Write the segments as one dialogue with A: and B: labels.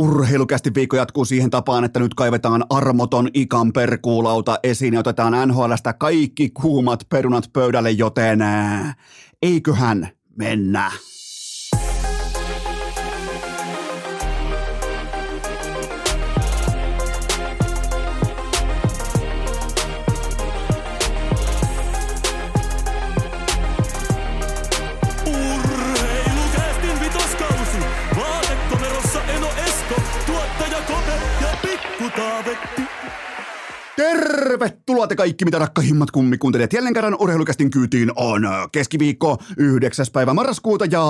A: Urheilukästi viikko jatkuu siihen tapaan, että nyt kaivetaan armoton ikan perkuulauta esiin ja otetaan NHLstä kaikki kuumat perunat pöydälle, joten eiköhän mennä. Tervetuloa te kaikki, mitä rakkahimmat kummikuuntelijat. Jälleen kerran urheilukästin kyytiin on keskiviikko 9. päivä marraskuuta ja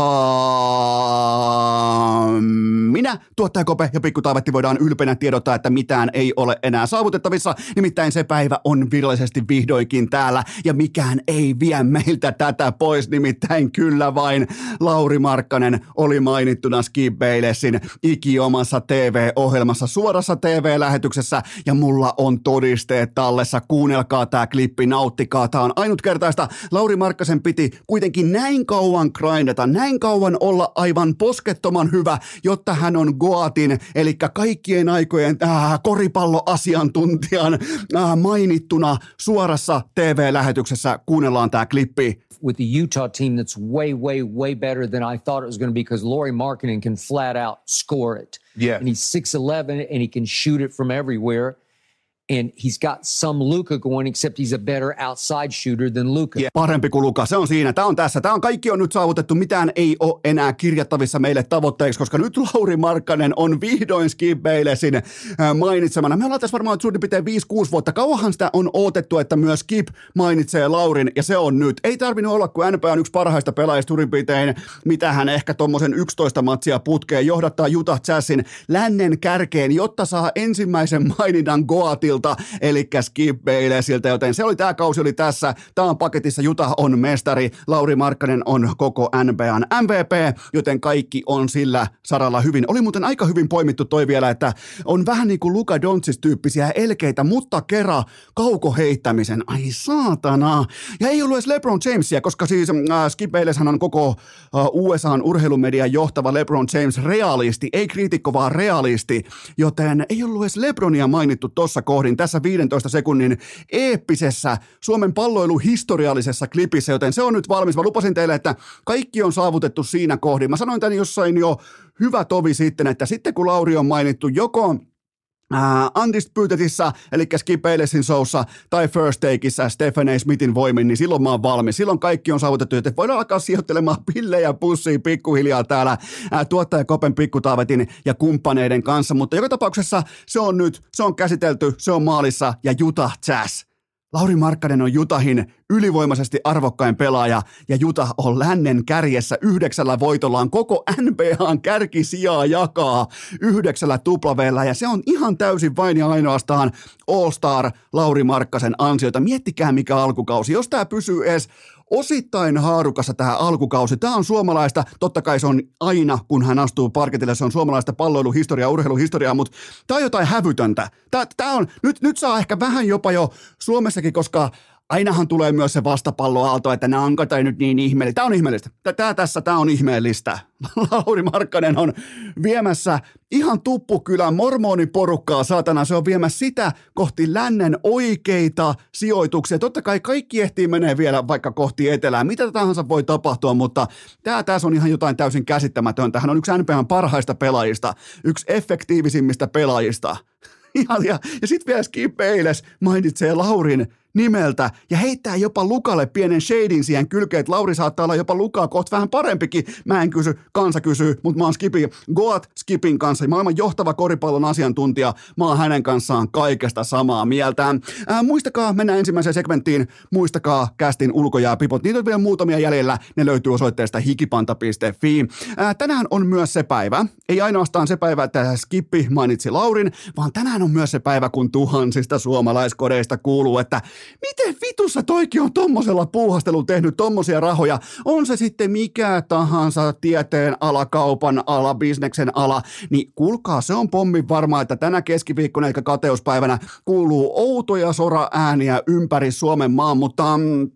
A: minä, tuottaja Kope ja Pikku Taavetti voidaan ylpeänä tiedottaa, että mitään ei ole enää saavutettavissa. Nimittäin se päivä on virallisesti vihdoinkin täällä ja mikään ei vie meiltä tätä pois. Nimittäin kyllä vain Lauri Markkanen oli mainittuna Skip Baylessin ikiomassa TV-ohjelmassa suorassa TV-lähetyksessä ja mulla on todisteet tallessa. Kuunnelkaa tämä klippi, nauttikaa. Tämä on ainutkertaista. Lauri Markkasen piti kuitenkin näin kauan grindata, näin kauan olla aivan poskettoman hyvä, jotta hän on Goatin, eli kaikkien aikojen äh, koripalloasiantuntijan äh, mainittuna suorassa TV-lähetyksessä. Kuunnellaan tämä klippi.
B: with the Utah team that's way, way, way better than I thought it was going to be because Laurie Markkinen can flat out score it.
C: Yeah.
B: And he's 6'11 and he can shoot it from everywhere. And he's got some Luca going, except he's a better outside shooter than Luca.
A: Yeah. Parempi kuin Luka, se on siinä. Tämä on tässä. Tämä on kaikki on nyt saavutettu. Mitään ei ole enää kirjattavissa meille tavoitteeksi, koska nyt Lauri Markkanen on vihdoin Skip Baylessin äh, mainitsemana. Me ollaan tässä varmaan suurin piirtein 5-6 vuotta. Kauanhan sitä on odotettu, että myös Skip mainitsee Laurin, ja se on nyt. Ei tarvinnut olla, kun NP on yksi parhaista pelaajista suurin piirtein, mitä hän ehkä tuommoisen 11 matsia putkeen johdattaa Utah Jazzin lännen kärkeen, jotta saa ensimmäisen maininnan Goatilta, eli Skip Baylessiltä, joten se oli tämä kausi oli tässä. Tämä on paketissa, Utah on mestari, Lauri Markkanen on koko NBAn MVP, joten kaikki on sillä saralla hyvin. Oli muuten aika hyvin poimittu toi vielä, että on vähän niin kuin Luka Doncic-tyyppisiä elkeitä, mutta kerran kaukoheittämisen. Ai saatana. Ja ei ollut edes LeBron Jamesia, koska siis äh, Skip on koko äh, USAn urheilumedian johtava LeBron James realisti, ei kriitikko vaan realisti, joten ei ollut edes LeBronia mainittu tuossa kohdin tässä 15 sekunnin eeppisessä Suomen palloilun historiallisessa klipissä, joten se on nyt valmis. Mä lupasin teille, että kaikki on saavutettu siinä kohdin. Mä sanoin tämän jossain jo hyvä tovi sitten, että sitten kun Lauri on mainittu joko Uh, Undisputetissa, eli Skip Baylessin showssa, tai First Takeissa Stephen A. Smithin voimin, niin silloin mä oon valmis. Silloin kaikki on saavutettu, että voidaan alkaa sijoittelemaan pillejä pussiin pikkuhiljaa täällä uh, tuottaja Kopen Pikkutaavetin ja kumppaneiden kanssa, mutta joka tapauksessa se on nyt, se on käsitelty, se on maalissa ja Utah Jazz. Lauri Markkanen on Jutahin ylivoimaisesti arvokkain pelaaja ja Juta on lännen kärjessä yhdeksällä voitollaan koko NBAn kärkisijaa jakaa yhdeksällä tuplaveellä ja se on ihan täysin vain ja ainoastaan All-Star Lauri Markkasen ansiota. Miettikää mikä alkukausi, jos tämä pysyy edes osittain haarukassa tähän alkukausi. Tämä on suomalaista, totta kai se on aina, kun hän astuu parketille, se on suomalaista palloiluhistoriaa, urheiluhistoriaa, mutta tämä on jotain hävytöntä. Tämä, tämä on, nyt, nyt saa ehkä vähän jopa jo Suomessakin, koska ainahan tulee myös se vastapalloaalto, että nämä onko tai nyt niin ihmeellistä. Tämä on ihmeellistä. Tämä tässä, tämä on ihmeellistä. Lauri Markkanen on viemässä ihan tuppukylän mormoniporukkaa, saatana. Se on viemässä sitä kohti lännen oikeita sijoituksia. Totta kai kaikki ehtii menee vielä vaikka kohti etelää. Mitä tahansa voi tapahtua, mutta tämä tässä on ihan jotain täysin käsittämätöntä. Hän on yksi NBAn parhaista pelaajista, yksi effektiivisimmistä pelaajista. Ja, ja, ja sitten vielä Skip Bayless mainitsee Laurin nimeltä ja heittää jopa Lukalle pienen shadin siihen kylkeen, että Lauri saattaa olla jopa Lukaa kohta vähän parempikin. Mä en kysy, kansa kysyy, mutta mä oon Skipi, Goat Skipin kanssa, maailman johtava koripallon asiantuntija. Mä oon hänen kanssaan kaikesta samaa mieltä. Ää, muistakaa, mennään ensimmäiseen segmenttiin, muistakaa kästin ulkojääpipot. Niitä on vielä muutamia jäljellä, ne löytyy osoitteesta hikipanta.fi. Ää, tänään on myös se päivä, ei ainoastaan se päivä, että Skippi mainitsi Laurin, vaan tänään on myös se päivä, kun tuhansista suomalaiskodeista kuuluu, että miten vitussa toikin on tommosella puuhastelu tehnyt tommosia rahoja? On se sitten mikä tahansa tieteen ala, kaupan ala, bisneksen ala, niin kuulkaa, se on pommin varma, että tänä keskiviikkona eikä kateuspäivänä kuuluu outoja sora ääniä ympäri Suomen maan, mutta mm,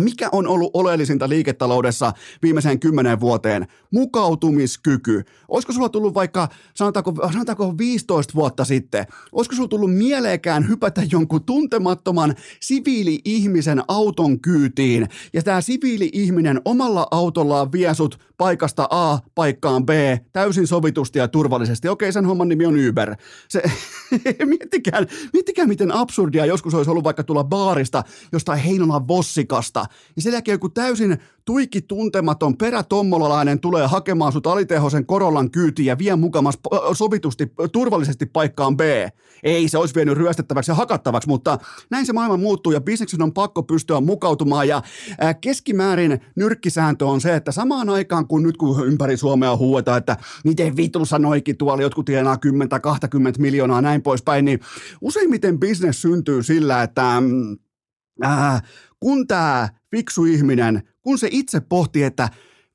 A: mikä on ollut oleellisinta liiketaloudessa viimeiseen kymmeneen vuoteen? Mukautumiskyky. Olisiko sulla tullut vaikka, sanotaanko, sanotaanko 15 vuotta sitten, olisiko sulla tullut mieleekään hypätä jonkun tuntemattoman siviili-ihmisen auton kyytiin, ja tämä siviili-ihminen omalla autollaan vie sut paikasta A paikkaan B täysin sovitusti ja turvallisesti. Okei, sen homman nimi on Uber. Se, miettikää, miettikää, miten absurdia joskus olisi ollut vaikka tulla baarista jostain Heinolan Vossikasta, ja sen jälkeen joku täysin tuikki tuntematon perätommolalainen tulee hakemaan sut alitehosen korollan kyytiin ja vie mukamas sovitusti, turvallisesti paikkaan B. Ei se olisi vienyt ryöstettäväksi ja hakattavaksi, mutta näin se maailma muuttuu ja bisneksen on pakko pystyä mukautumaan ja keskimäärin nyrkkisääntö on se, että samaan aikaan kun nyt kun ympäri Suomea huuetaan, että miten vitussa noikin tuolla jotkut tienaa 10-20 miljoonaa näin poispäin, niin useimmiten bisnes syntyy sillä, että äh, kun tämä fiksu ihminen, kun se itse pohtii, että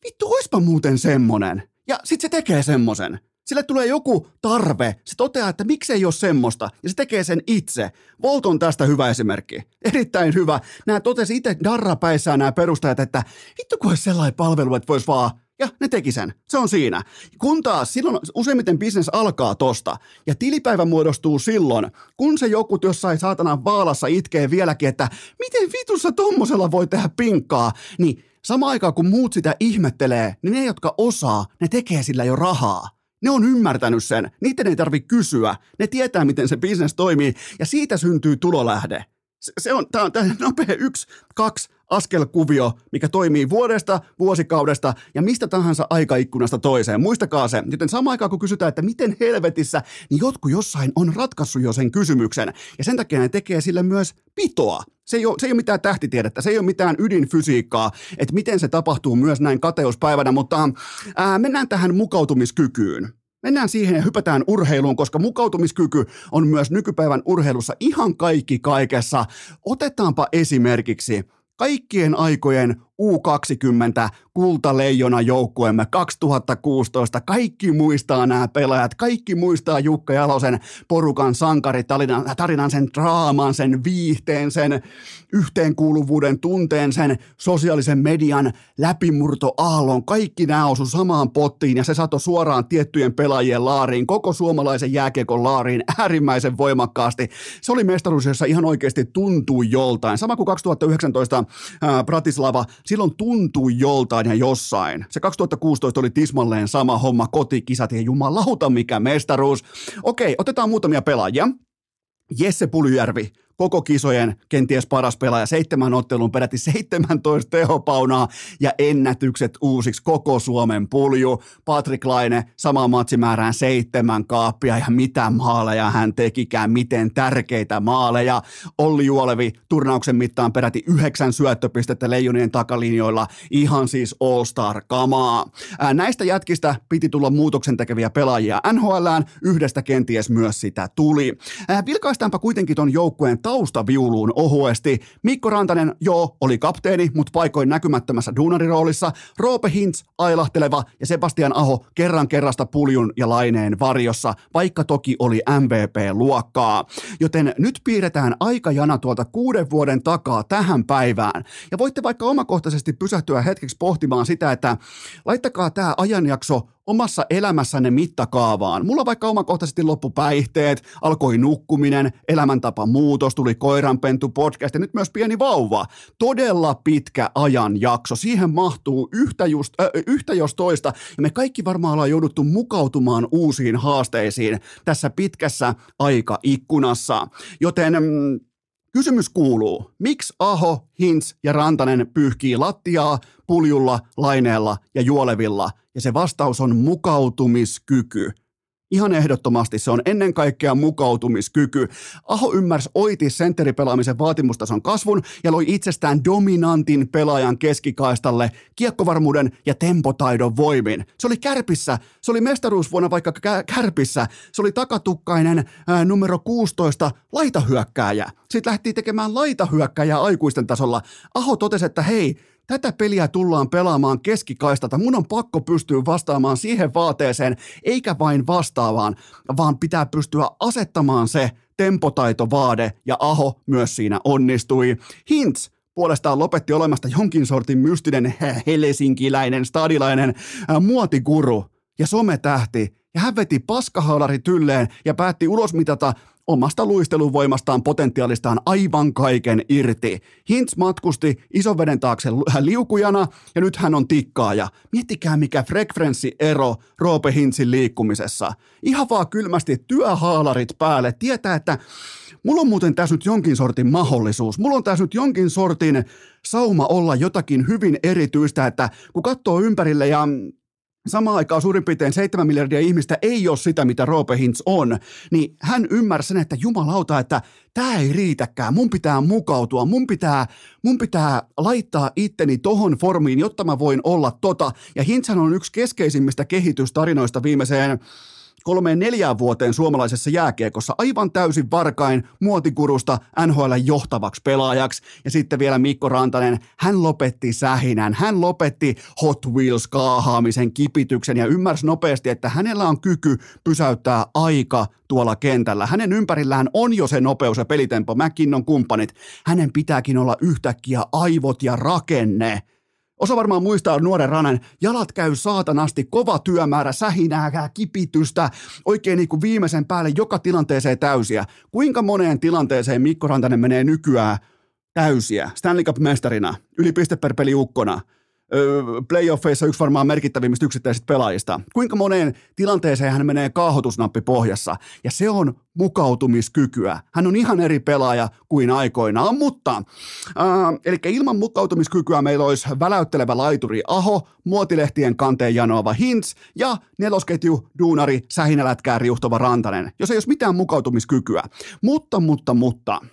A: vittu, oispa muuten semmonen, ja sitten se tekee semmosen. Sille tulee joku tarve, se toteaa, että miksei ole semmoista, ja se tekee sen itse. Volt on tästä hyvä esimerkki. Erittäin hyvä. Nämä totesi itse darrapäissään nämä perustajat, että vittu kun olisi sellainen palvelu, että voisi vaan ja ne teki sen. Se on siinä. Kun taas silloin useimmiten bisnes alkaa tosta. Ja tilipäivä muodostuu silloin, kun se joku jossain saatana vaalassa itkee vieläkin, että miten vitussa tommosella voi tehdä pinkkaa, niin sama aikaan kun muut sitä ihmettelee, niin ne, jotka osaa, ne tekee sillä jo rahaa. Ne on ymmärtänyt sen. Niiden ei tarvitse kysyä. Ne tietää, miten se bisnes toimii. Ja siitä syntyy tulolähde. Se, se on, tämä on, tämä nopea yksi, kaksi, askelkuvio, mikä toimii vuodesta, vuosikaudesta ja mistä tahansa aikaikkunasta toiseen. Muistakaa se. Joten samaan aikaan kun kysytään, että miten helvetissä, niin jotkut jossain on ratkaissut jo sen kysymyksen. Ja sen takia ne tekee sille myös pitoa. Se ei, ole, se ei ole mitään tähtitiedettä, se ei ole mitään ydinfysiikkaa, että miten se tapahtuu myös näin kateuspäivänä, mutta ää, mennään tähän mukautumiskykyyn. Mennään siihen ja hypätään urheiluun, koska mukautumiskyky on myös nykypäivän urheilussa ihan kaikki kaikessa. Otetaanpa esimerkiksi kaikkien aikojen U20 kultaleijona joukkueemme 2016. Kaikki muistaa nämä pelaajat, kaikki muistaa Jukka Jalosen porukan sankaritarinan, tarinan, sen draaman, sen viihteen, sen yhteenkuuluvuuden tunteen, sen sosiaalisen median läpimurtoaallon. Kaikki nämä osu samaan pottiin ja se sato suoraan tiettyjen pelaajien laariin, koko suomalaisen jääkiekon laariin äärimmäisen voimakkaasti. Se oli mestaruus, jossa ihan oikeasti tuntui joltain. Sama kuin 2019 ää, Bratislava, silloin tuntui joltain ja jossain. Se 2016 oli tismalleen sama homma, kotikisat ja jumalauta mikä mestaruus. Okei, otetaan muutamia pelaajia. Jesse Pulyjärvi, koko kisojen kenties paras pelaaja, seitsemän ottelun peräti 17 tehopaunaa ja ennätykset uusiksi koko Suomen pulju. Patrick Laine sama matsimäärään seitsemän kaappia ja mitä maaleja hän tekikään, miten tärkeitä maaleja. Olli Juolevi turnauksen mittaan peräti yhdeksän syöttöpistettä leijonien takalinjoilla, ihan siis all-star kamaa. Ää, näistä jätkistä piti tulla muutoksen tekeviä pelaajia NHLään, yhdestä kenties myös sitä tuli. Ää, vilkaistaanpa kuitenkin ton joukkueen taustaviuluun ohuesti. Mikko Rantanen, joo, oli kapteeni, mutta paikoin näkymättömässä duunariroolissa. Roope Hintz, ailahteleva ja Sebastian Aho kerran kerrasta puljun ja laineen varjossa, vaikka toki oli MVP-luokkaa. Joten nyt piirretään aikajana tuolta kuuden vuoden takaa tähän päivään. Ja voitte vaikka omakohtaisesti pysähtyä hetkeksi pohtimaan sitä, että laittakaa tämä ajanjakso omassa elämässänne mittakaavaan. Mulla vaikka omakohtaisesti loppu päihteet, alkoi nukkuminen, elämäntapa muutos, tuli koiranpentu podcast ja nyt myös pieni vauva. Todella pitkä ajan jakso. Siihen mahtuu yhtä, just, äh, yhtä jos toista ja me kaikki varmaan ollaan jouduttu mukautumaan uusiin haasteisiin tässä pitkässä aikaikkunassa. Joten mm, Kysymys kuuluu, miksi Aho, Hintz ja Rantanen pyyhkii lattiaa puljulla, laineella ja juolevilla? Ja se vastaus on mukautumiskyky. Ihan ehdottomasti se on ennen kaikkea mukautumiskyky. Aho ymmärsi oiti sentteripelaamisen vaatimustason kasvun ja loi itsestään dominantin pelaajan keskikaistalle kiekkovarmuuden ja tempotaidon voimin. Se oli kärpissä, se oli mestaruusvuonna vaikka kärpissä, se oli takatukkainen ää, numero 16 laitahyökkääjä. Sitten lähti tekemään laitahyökkääjää aikuisten tasolla. Aho totesi, että hei, tätä peliä tullaan pelaamaan keskikaistalta. Mun on pakko pystyä vastaamaan siihen vaateeseen, eikä vain vastaavaan, vaan pitää pystyä asettamaan se tempotaitovaade, ja Aho myös siinä onnistui. Hints puolestaan lopetti olemasta jonkin sortin mystinen helsinkiläinen, stadilainen ää, muotikuru ja sometähti. Ja hän veti paskahaalari tylleen ja päätti ulosmitata omasta luisteluvoimastaan potentiaalistaan aivan kaiken irti. Hintz matkusti isoveden taakse liukujana ja nyt hän on tikkaaja. Miettikää mikä frekvenssiero Roope Hintzin liikkumisessa. Ihan vaan kylmästi työhaalarit päälle. Tietää, että mulla on muuten tässä nyt jonkin sortin mahdollisuus. Mulla on tässä nyt jonkin sortin sauma olla jotakin hyvin erityistä, että kun katsoo ympärille ja samaan aikaan suurin piirtein 7 miljardia ihmistä ei ole sitä, mitä Roope Hintz on, niin hän ymmärsi sen, että jumalauta, että tämä ei riitäkään, mun pitää mukautua, mun pitää, mun pitää laittaa itteni tohon formiin, jotta mä voin olla tota. Ja Hintzhän on yksi keskeisimmistä kehitystarinoista viimeiseen kolmeen neljään vuoteen suomalaisessa jääkiekossa aivan täysin varkain muotikurusta NHL johtavaksi pelaajaksi. Ja sitten vielä Mikko Rantanen, hän lopetti sähinän, hän lopetti Hot Wheels kaahaamisen, kipityksen ja ymmärsi nopeasti, että hänellä on kyky pysäyttää aika tuolla kentällä. Hänen ympärillään on jo se nopeus ja pelitempo, on kumppanit. Hänen pitääkin olla yhtäkkiä aivot ja rakenne – Osa varmaan muistaa nuoren ranen, jalat käy saatanasti, kova työmäärä, sähinää, kipitystä, oikein niin kuin viimeisen päälle joka tilanteeseen täysiä. Kuinka moneen tilanteeseen Mikko Rantanen menee nykyään täysiä, Stanley Cup-mestarina, yli piste per peli ukkona – playoffeissa yksi varmaan merkittävimmistä yksittäisistä pelaajista. Kuinka moneen tilanteeseen hän menee kaahotusnappi pohjassa? Ja se on mukautumiskykyä. Hän on ihan eri pelaaja kuin aikoinaan, mutta äh, eli ilman mukautumiskykyä meillä olisi väläyttelevä laituri Aho, muotilehtien kanteen janoava Hintz ja nelosketju duunari sähinälätkää riuhtava Rantanen, jos ei olisi mitään mukautumiskykyä. Mutta, mutta, mutta –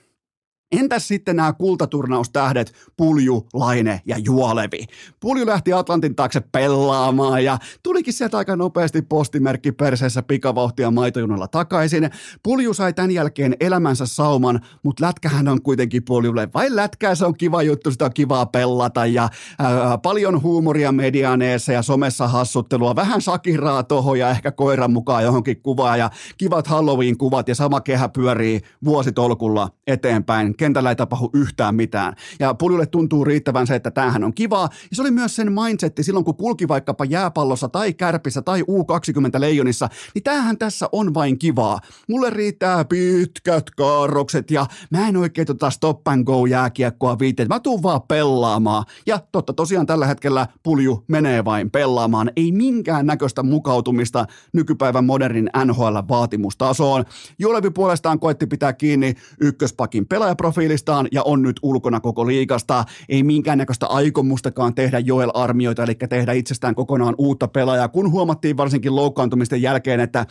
A: Entäs sitten nämä kultaturnaustähdet Pulju, Laine ja Juolevi? Pulju lähti Atlantin taakse pelaamaan ja tulikin sieltä aika nopeasti postimerkki perseessä pikavauhtia maitojunalla takaisin. Pulju sai tämän jälkeen elämänsä sauman, mutta lätkähän on kuitenkin Puljulle. Vai lätkää se on kiva juttu, sitä on kivaa pellata ja ää, paljon huumoria medianeessa ja somessa hassuttelua, vähän sakiraa tohon ja ehkä koiran mukaan johonkin kuvaan ja kivat Halloween-kuvat ja sama kehä pyörii vuositolkulla eteenpäin kentällä ei tapahdu yhtään mitään. Ja Puljulle tuntuu riittävän se, että tämähän on kivaa. Ja se oli myös sen mindsetti silloin, kun kulki vaikkapa jääpallossa tai kärpissä tai U20 leijonissa, niin tämähän tässä on vain kivaa. Mulle riittää pitkät kaarrokset ja mä en oikein tota stop and go jääkiekkoa viitteet. Mä tuun vaan pelaamaan. Ja totta tosiaan tällä hetkellä Pulju menee vain pelaamaan. Ei minkään näköistä mukautumista nykypäivän modernin NHL-vaatimustasoon. Julevi puolestaan koetti pitää kiinni ykköspakin pelaajaprofiilista profiilistaan ja on nyt ulkona koko liikasta. Ei minkäännäköistä aikomustakaan tehdä Joel Armioita, eli tehdä itsestään kokonaan uutta pelaajaa, kun huomattiin varsinkin loukkaantumisten jälkeen, että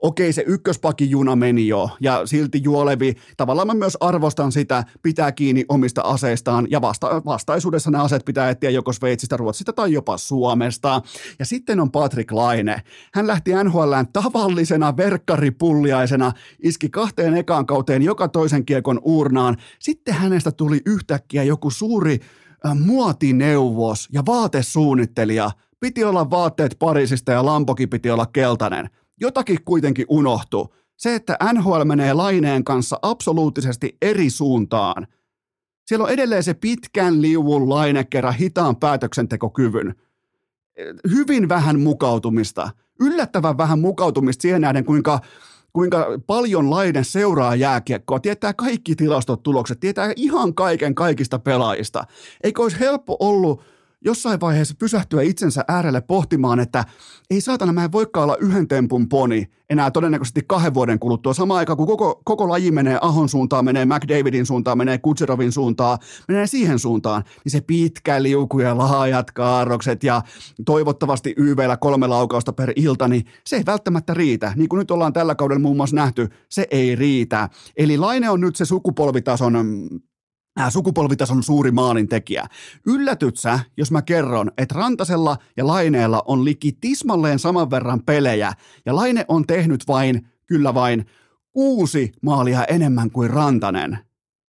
A: okei se ykköspakijuna meni jo ja silti Juolevi, tavallaan mä myös arvostan sitä, pitää kiinni omista aseistaan ja vasta- vastaisuudessa nämä aseet pitää etsiä joko Sveitsistä, Ruotsista tai jopa Suomesta. Ja sitten on Patrick Laine. Hän lähti NHLään tavallisena verkkaripulliaisena, iski kahteen ekaan kauteen joka toisen kiekon uurnaan sitten hänestä tuli yhtäkkiä joku suuri äh, muotineuvos ja vaatesuunnittelija. Piti olla vaatteet Pariisista ja Lampokin piti olla keltainen. Jotakin kuitenkin unohtui. Se, että NHL menee laineen kanssa absoluuttisesti eri suuntaan. Siellä on edelleen se pitkän liuvun lainekerra hitaan päätöksentekokyvyn. Hyvin vähän mukautumista. Yllättävän vähän mukautumista siihen nähden, kuinka kuinka paljon Laine seuraa jääkiekkoa, tietää kaikki tilastot, tulokset, tietää ihan kaiken kaikista pelaajista. Eikö olisi helppo ollut jossain vaiheessa pysähtyä itsensä äärelle pohtimaan, että ei saatana, mä en voikaan olla yhden tempun poni enää todennäköisesti kahden vuoden kuluttua. Sama aika, kun koko, koko laji menee Ahon suuntaan, menee McDavidin suuntaan, menee Kutserovin suuntaan, menee siihen suuntaan, niin se pitkä liuku ja laajat kaarrokset ja toivottavasti YVllä kolme laukausta per ilta, niin se ei välttämättä riitä. Niin kuin nyt ollaan tällä kaudella muun muassa nähty, se ei riitä. Eli Laine on nyt se sukupolvitason äh, sukupolvitason suuri maalintekijä. Yllätyt sä, jos mä kerron, että Rantasella ja Laineella on liki tismalleen saman verran pelejä, ja Laine on tehnyt vain, kyllä vain, kuusi maalia enemmän kuin Rantanen.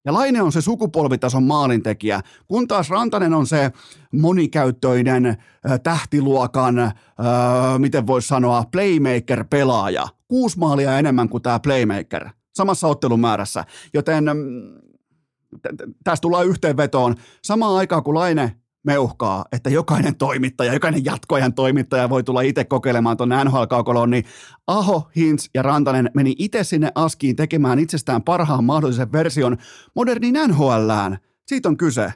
A: Ja Laine on se sukupolvitason maalintekijä, kun taas Rantanen on se monikäyttöinen äh, tähtiluokan, äh, miten voisi sanoa, playmaker-pelaaja. Kuusi maalia enemmän kuin tämä playmaker samassa ottelumäärässä. Joten tästä tullaan yhteenvetoon. Samaan aikaan kun Laine meuhkaa, että jokainen toimittaja, jokainen jatkoajan toimittaja voi tulla itse kokeilemaan tuonne NHL-kaukoloon, niin Aho, Hintz ja Rantanen meni itse sinne Askiin tekemään itsestään parhaan mahdollisen version modernin NHLään. Siitä on kyse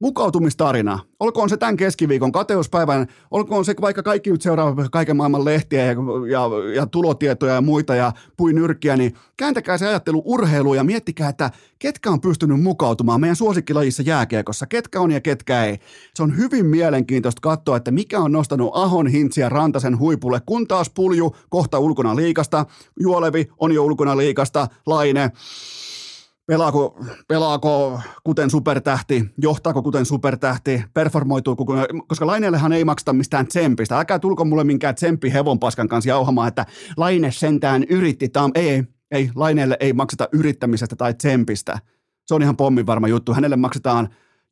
A: mukautumistarina. Olkoon se tämän keskiviikon kateuspäivän, olkoon se vaikka kaikki nyt seuraa kaiken maailman lehtiä ja, ja, ja tulotietoja ja muita ja puinyrkkiä, niin kääntäkää se ajattelu urheiluun ja miettikää, että ketkä on pystynyt mukautumaan meidän suosikkilajissa jääkiekossa, ketkä on ja ketkä ei. Se on hyvin mielenkiintoista katsoa, että mikä on nostanut Ahon, Hintsi ja Rantasen huipulle, kun taas Pulju kohta ulkona liikasta, Juolevi on jo ulkona liikasta, Laine, Pelaako, pelaako kuten supertähti, johtaako kuten supertähti, performoituu, koska Laineellehan ei makseta mistään tsempistä. Älkää tulko mulle minkään tsemppi hevonpaskan kanssa jauhamaan, että Laine sentään yritti. Tämä ei, ei, ei, Laineelle ei makseta yrittämisestä tai tsempistä. Se on ihan pommin varma juttu. Hänelle maksetaan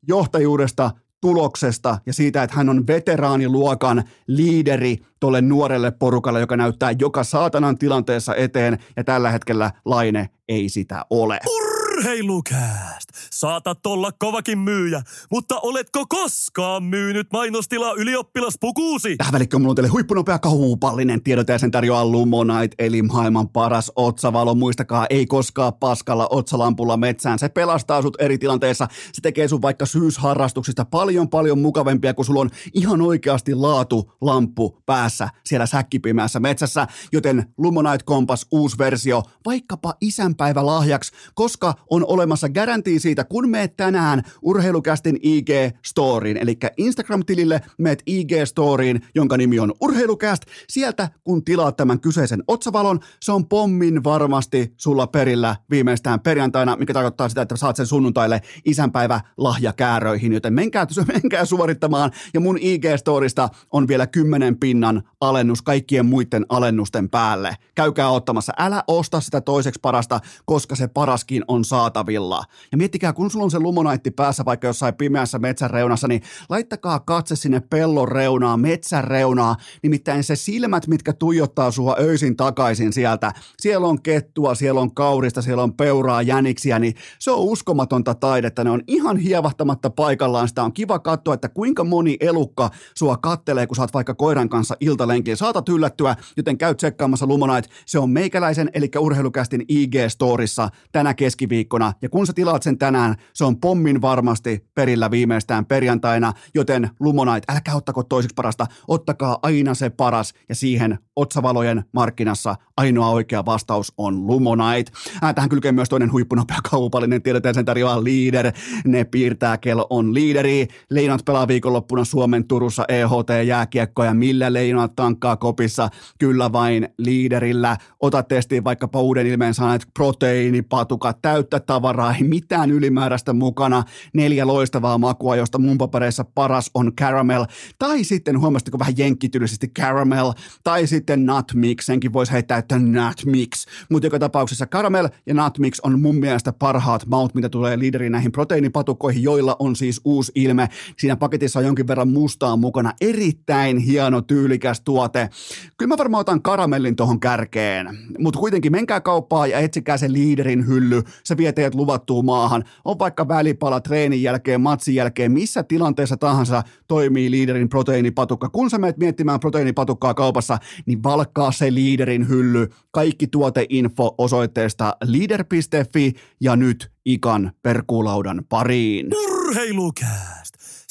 A: johtajuudesta, tuloksesta ja siitä, että hän on veteraaniluokan liideri tuolle nuorelle porukalle, joka näyttää joka saatanan tilanteessa eteen ja tällä hetkellä Laine ei sitä ole. Urra!
D: Urheilukääst! Saatat olla kovakin myyjä, mutta oletko koskaan myynyt mainostilaa ylioppilaspukuusi?
A: Tähän välikköön mulla on teille huippunopea kaupallinen tiedot ja sen tarjoaa Lumonite, eli maailman paras otsavalo. Muistakaa, ei koskaan paskalla otsalampulla metsään. Se pelastaa sut eri tilanteissa. Se tekee sun vaikka syysharrastuksista paljon paljon mukavempia, kun sulla on ihan oikeasti laatu lamppu päässä siellä säkkipimeässä metsässä. Joten Lumonite Kompas uusi versio, vaikkapa isänpäivä lahjaksi, koska on olemassa garantii siitä, kun meet tänään urheilukästin IG-storiin, eli Instagram-tilille meet IG-storiin, jonka nimi on Urheilukäst. Sieltä, kun tilaat tämän kyseisen otsavalon, se on pommin varmasti sulla perillä viimeistään perjantaina, mikä tarkoittaa sitä, että saat sen sunnuntaille isänpäivä lahjakääröihin, joten menkää, menkää suorittamaan. Ja mun IG-storista on vielä 10 pinnan alennus kaikkien muiden alennusten päälle. Käykää ottamassa. Älä osta sitä toiseksi parasta, koska se paraskin on saatavilla. Ja miettikää, kun sulla on se lumonaitti päässä vaikka jossain pimeässä metsän reunassa, niin laittakaa katse sinne pellon reunaan, metsän reunaa, nimittäin se silmät, mitkä tuijottaa sua öisin takaisin sieltä. Siellä on kettua, siellä on kaurista, siellä on peuraa, jäniksiä, niin se on uskomatonta taidetta. Ne on ihan hievahtamatta paikallaan. Sitä on kiva katsoa, että kuinka moni elukka sua kattelee, kun sä oot vaikka koiran kanssa iltalenkillä. Saatat yllättyä, joten käy tsekkaamassa Lumonite. Se on meikäläisen, eli urheilukästin IG-storissa tänä keskiviikkona keskiviikkona, ja kun sä tilaat sen tänään, se on pommin varmasti perillä viimeistään perjantaina, joten Lumonite, älkää ottako toiseksi parasta, ottakaa aina se paras, ja siihen otsavalojen markkinassa ainoa oikea vastaus on Lumonite. Äh, tähän kylkee myös toinen huippunopea kaupallinen, tiedetään sen tarjoaa Leader, ne piirtää kello on liideri. Leinat pelaa viikonloppuna Suomen Turussa EHT-jääkiekkoja, millä leinat tankkaa kopissa, kyllä vain liiderillä. Ota testiin vaikkapa uuden ilmeen saaneet proteiinipatukat, täyttä täyttä tavaraa, ei mitään ylimääräistä mukana, neljä loistavaa makua, josta mun papereissa paras on caramel, tai sitten huomasitteko vähän jenkkityylisesti caramel, tai sitten nut mix, senkin voisi heittää, että nut mix, mutta joka tapauksessa caramel ja nut mix on mun mielestä parhaat maut, mitä tulee liideriin näihin proteiinipatukoihin, joilla on siis uusi ilme. Siinä paketissa on jonkin verran mustaa mukana, erittäin hieno, tyylikäs tuote. Kyllä mä varmaan otan karamellin tuohon kärkeen, mutta kuitenkin menkää kauppaan ja etsikää se liiderin hylly, se vie teidät luvattuun maahan. On vaikka välipala treenin jälkeen, matsin jälkeen, missä tilanteessa tahansa toimii liiderin proteiinipatukka. Kun sä menet miettimään proteiinipatukkaa kaupassa, niin valkkaa se liiderin hylly. Kaikki tuoteinfo osoitteesta leader.fi ja nyt ikan perkuulaudan pariin.
D: Urheilukääst!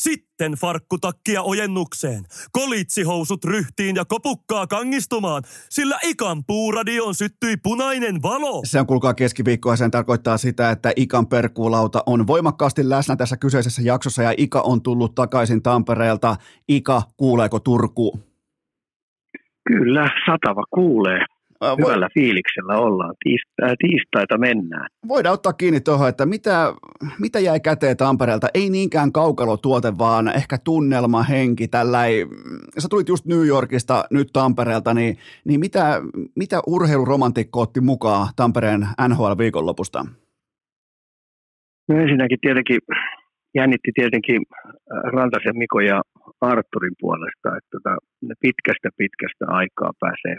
D: Sitten farkkutakkia ojennukseen, kolitsihousut ryhtiin ja kopukkaa kangistumaan, sillä Ikan puuradioon syttyi punainen valo.
A: Se on kuulkaa keskiviikkoa, sen tarkoittaa sitä, että Ikan perkuulauta on voimakkaasti läsnä tässä kyseisessä jaksossa ja Ika on tullut takaisin Tampereelta. Ika, kuuleeko Turku?
C: Kyllä, satava kuulee. Hyvällä fiiliksellä ollaan. Tiista, tiistaita mennään.
A: Voidaan ottaa kiinni tuohon, että mitä, mitä jäi käteen Tampereelta? Ei niinkään kaukalotuote, vaan ehkä tunnelma, henki, tällai. Sä tulit just New Yorkista, nyt Tampereelta, niin, niin mitä, mitä urheiluromantikko otti mukaan Tampereen NHL-viikonlopusta?
C: No ensinnäkin tietenkin jännitti tietenkin Rantasen Miko ja Arturin puolesta, että tota, ne pitkästä pitkästä aikaa pääsee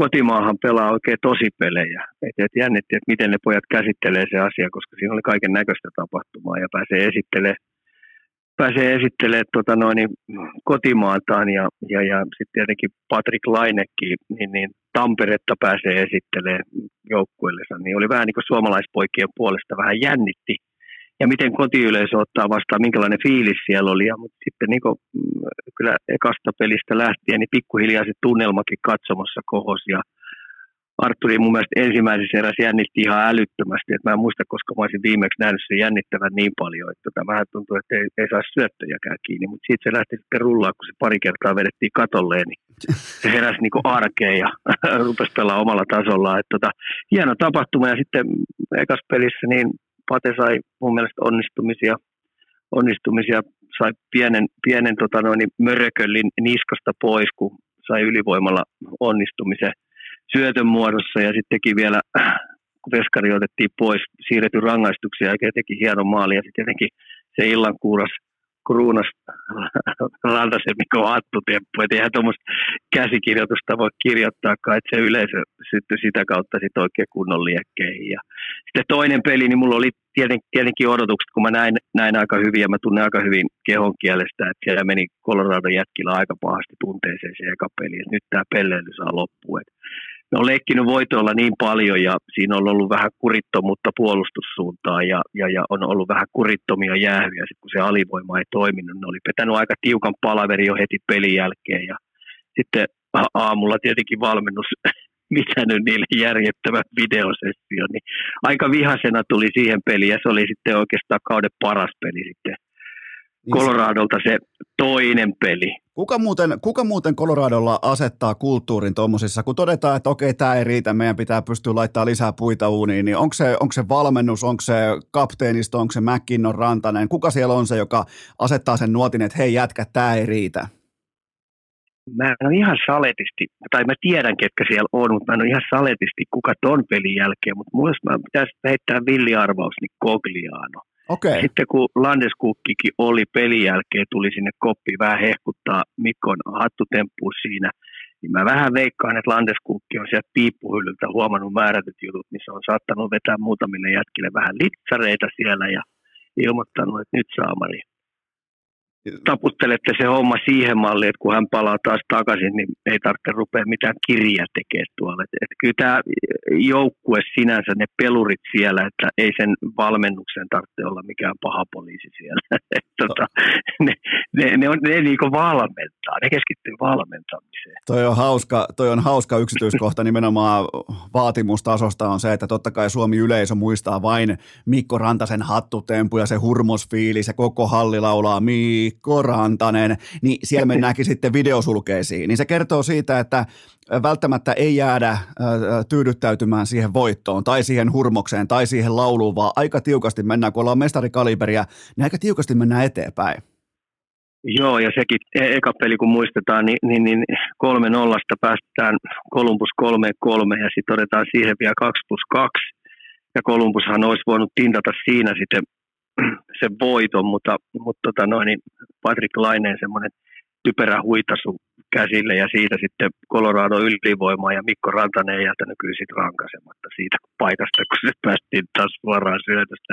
C: kotimaahan pelaa oikein tosi pelejä. Et, et jännitti, että miten ne pojat käsittelee se asia, koska siinä oli kaiken näköistä tapahtumaa ja pääsee esittelemään pääsee esittelemään tota noin, kotimaataan ja, ja, ja sitten tietenkin Patrick Lainekin, niin, niin Tamperetta pääsee esittelemään joukkueellensa, niin oli vähän niin kuin suomalaispoikien puolesta vähän jännitti, ja miten kotiyleisö ottaa vastaan, minkälainen fiilis siellä oli. Ja, mutta sitten niin kuin, mm, kyllä ekasta pelistä lähtien, niin pikkuhiljaa se tunnelmakin katsomassa kohos ja Arturi mun mielestä ensimmäisessä erässä jännitti ihan älyttömästi, että mä en muista, koska mä olisin viimeksi nähnyt sen jännittävän niin paljon, että tota, vähän tuntuu, että ei, ei saa syöttöjäkään kiinni, mutta siitä se lähti sitten rullaa, kun se pari kertaa vedettiin katolleen, niin se heräsi niin arkeen ja rupesi pelaa omalla tasollaan. Että tota, hieno tapahtuma ja sitten ekas pelissä niin Pate sai mun mielestä onnistumisia, onnistumisia sai pienen, pienen tota noin, mörököllin niskasta pois, kun sai ylivoimalla onnistumisen syötön muodossa. Ja sitten teki vielä, kun veskari otettiin pois, siirretty rangaistuksia ja teki hienon maali ja sitten jotenkin se illan kuuras kruunas Rantasen Mikko attutemppu, että eihän tuommoista käsikirjoitusta voi kirjoittaakaan, että se yleisö syttyi sitä kautta sitten oikein kunnon liekkeihin. Ja sitten toinen peli, niin mulla oli tietenkin, tietenkin odotukset, kun mä näin, näin aika hyvin ja mä tunnen aika hyvin kehon kielestä, että siellä meni Colorado jätkillä aika pahasti tunteeseen se eka peli, että nyt tämä pelleily saa. Että ne on leikkinyt voitoilla niin paljon ja siinä on ollut vähän kurittomuutta puolustussuuntaan ja, ja, ja on ollut vähän kurittomia jäähyjä, sit kun se alivoima ei toiminut. Ne oli petänyt aika tiukan palaveri jo heti pelin jälkeen ja sitten aamulla tietenkin valmennus mitänyt niille järjettävät videosessio, niin aika vihasena tuli siihen peliin ja se oli sitten oikeastaan kauden paras peli sitten niin Coloradolta se toinen peli.
A: Kuka muuten, kuka muuten Coloradolla asettaa kulttuurin tuommoisissa, kun todetaan, että okei, tämä ei riitä, meidän pitää pystyä laittamaan lisää puita uuniin, niin onko se, onko se valmennus, onko se kapteenisto, onko se McKinnon Rantanen, kuka siellä on se, joka asettaa sen nuotin, että hei jätkä, tämä ei riitä?
C: Mä en ole ihan saletisti, tai mä tiedän ketkä siellä on, mutta mä en ole ihan saletisti kuka ton pelin jälkeen, mutta muista mä pitäisi heittää villiarvaus, niin Cogliano –
A: Okay.
C: Sitten kun Landeskukkikin oli pelin jälkeen, tuli sinne koppi vähän hehkuttaa Mikon hattutemppu siinä, niin mä vähän veikkaan, että Landeskukki on sieltä piippuhyllyltä huomannut määrätyt jutut, missä on saattanut vetää muutamille jätkille vähän litsareita siellä ja ilmoittanut, että nyt saamari taputtelette se homma siihen malliin, että kun hän palaa taas takaisin, niin ei tarvitse rupea mitään kirjaa tekemään tuolla. Et, et kyllä tämä joukkue sinänsä, ne pelurit siellä, että ei sen valmennuksen tarvitse olla mikään paha poliisi siellä. et, tota, ne, ne, ne, on, ne niinku valmentaa, ne keskittyy valmentamiseen.
A: Toi on hauska, toi on hauska yksityiskohta nimenomaan vaatimustasosta on se, että totta kai Suomi yleisö muistaa vain Mikko Rantasen hattutempu ja se hurmosfiilis ja koko halli laulaa Mii Mikko Rantanen, niin siellä mennäänkin sitten videosulkeisiin. Niin se kertoo siitä, että välttämättä ei jäädä tyydyttäytymään siihen voittoon tai siihen hurmokseen tai siihen lauluun, vaan aika tiukasti mennään, kun ollaan mestarikaliberia, niin aika tiukasti mennään eteenpäin.
C: Joo, ja sekin e- eka peli, kun muistetaan, niin, niin, niin kolme nollasta päästetään Columbus kolme kolme ja sitten otetaan siihen vielä 2 plus 2. Ja Columbushan olisi voinut tintata siinä sitten sen voiton, mutta, mutta tota noin, niin Patrick Laineen semmoinen typerä huitasu käsille ja siitä sitten Colorado ylivoimaa ja Mikko Rantanen ei jätänyt kyllä sitten rankasematta siitä paikasta, kun se päästiin taas suoraan syötöstä.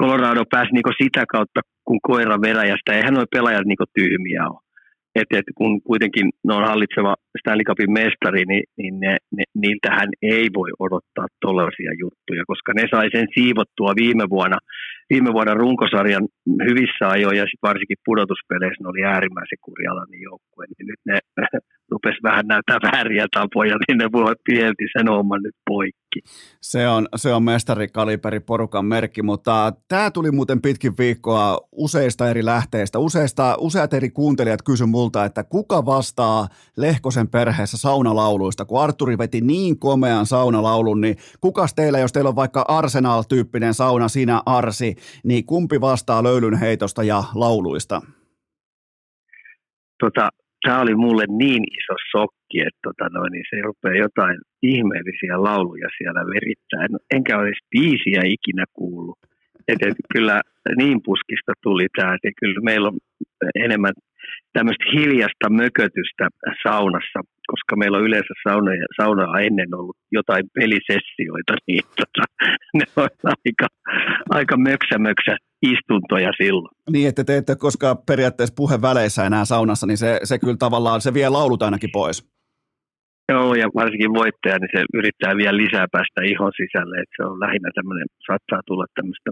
C: Colorado pääsi niinku sitä kautta, kun koira veräjästä, eihän nuo pelaajat niinku tyhmiä ole että et kun kuitenkin ne on hallitseva Stanley Cupin mestari, niin, niin ne, ne, niiltähän ei voi odottaa tuollaisia juttuja, koska ne sai sen siivottua viime vuonna, viime vuonna runkosarjan hyvissä ajoin ja sit varsinkin pudotuspeleissä ne oli äärimmäisen kurjalainen joukkue, niin nyt ne rupesi vähän näyttää vääriä tapoja, niin ne voi pielti sen homman nyt poikki.
A: Se on, se on mestarikaliberi porukan merkki, mutta tämä tuli muuten pitkin viikkoa useista eri lähteistä. Useista, useat eri kuuntelijat kysy multa, että kuka vastaa Lehkosen perheessä saunalauluista, kun Arturi veti niin komean saunalaulun, niin kukas teillä, jos teillä on vaikka Arsenal-tyyppinen sauna, sinä Arsi, niin kumpi vastaa löylyn heitosta ja lauluista?
C: Tota, tämä oli mulle niin iso shokki, että tota noin, niin se rupeaa jotain ihmeellisiä lauluja siellä verittää. En, enkä olisi biisiä ikinä kuullut. Et, et, kyllä niin puskista tuli tämä, että kyllä meillä on enemmän tämmöistä hiljasta mökötystä saunassa, koska meillä on yleensä sauna, saunaa ennen ollut jotain pelisessioita, niin tota, ne on aika, aika möksä, möksä istuntoja silloin.
A: Niin, että te ette koskaan periaatteessa puheväleissä enää saunassa, niin se, se kyllä tavallaan, se vie laulut ainakin pois.
C: Joo, ja varsinkin voittaja, niin se yrittää vielä lisää päästä ihon sisälle, että se on lähinnä tämmöinen, saattaa tulla tämmöistä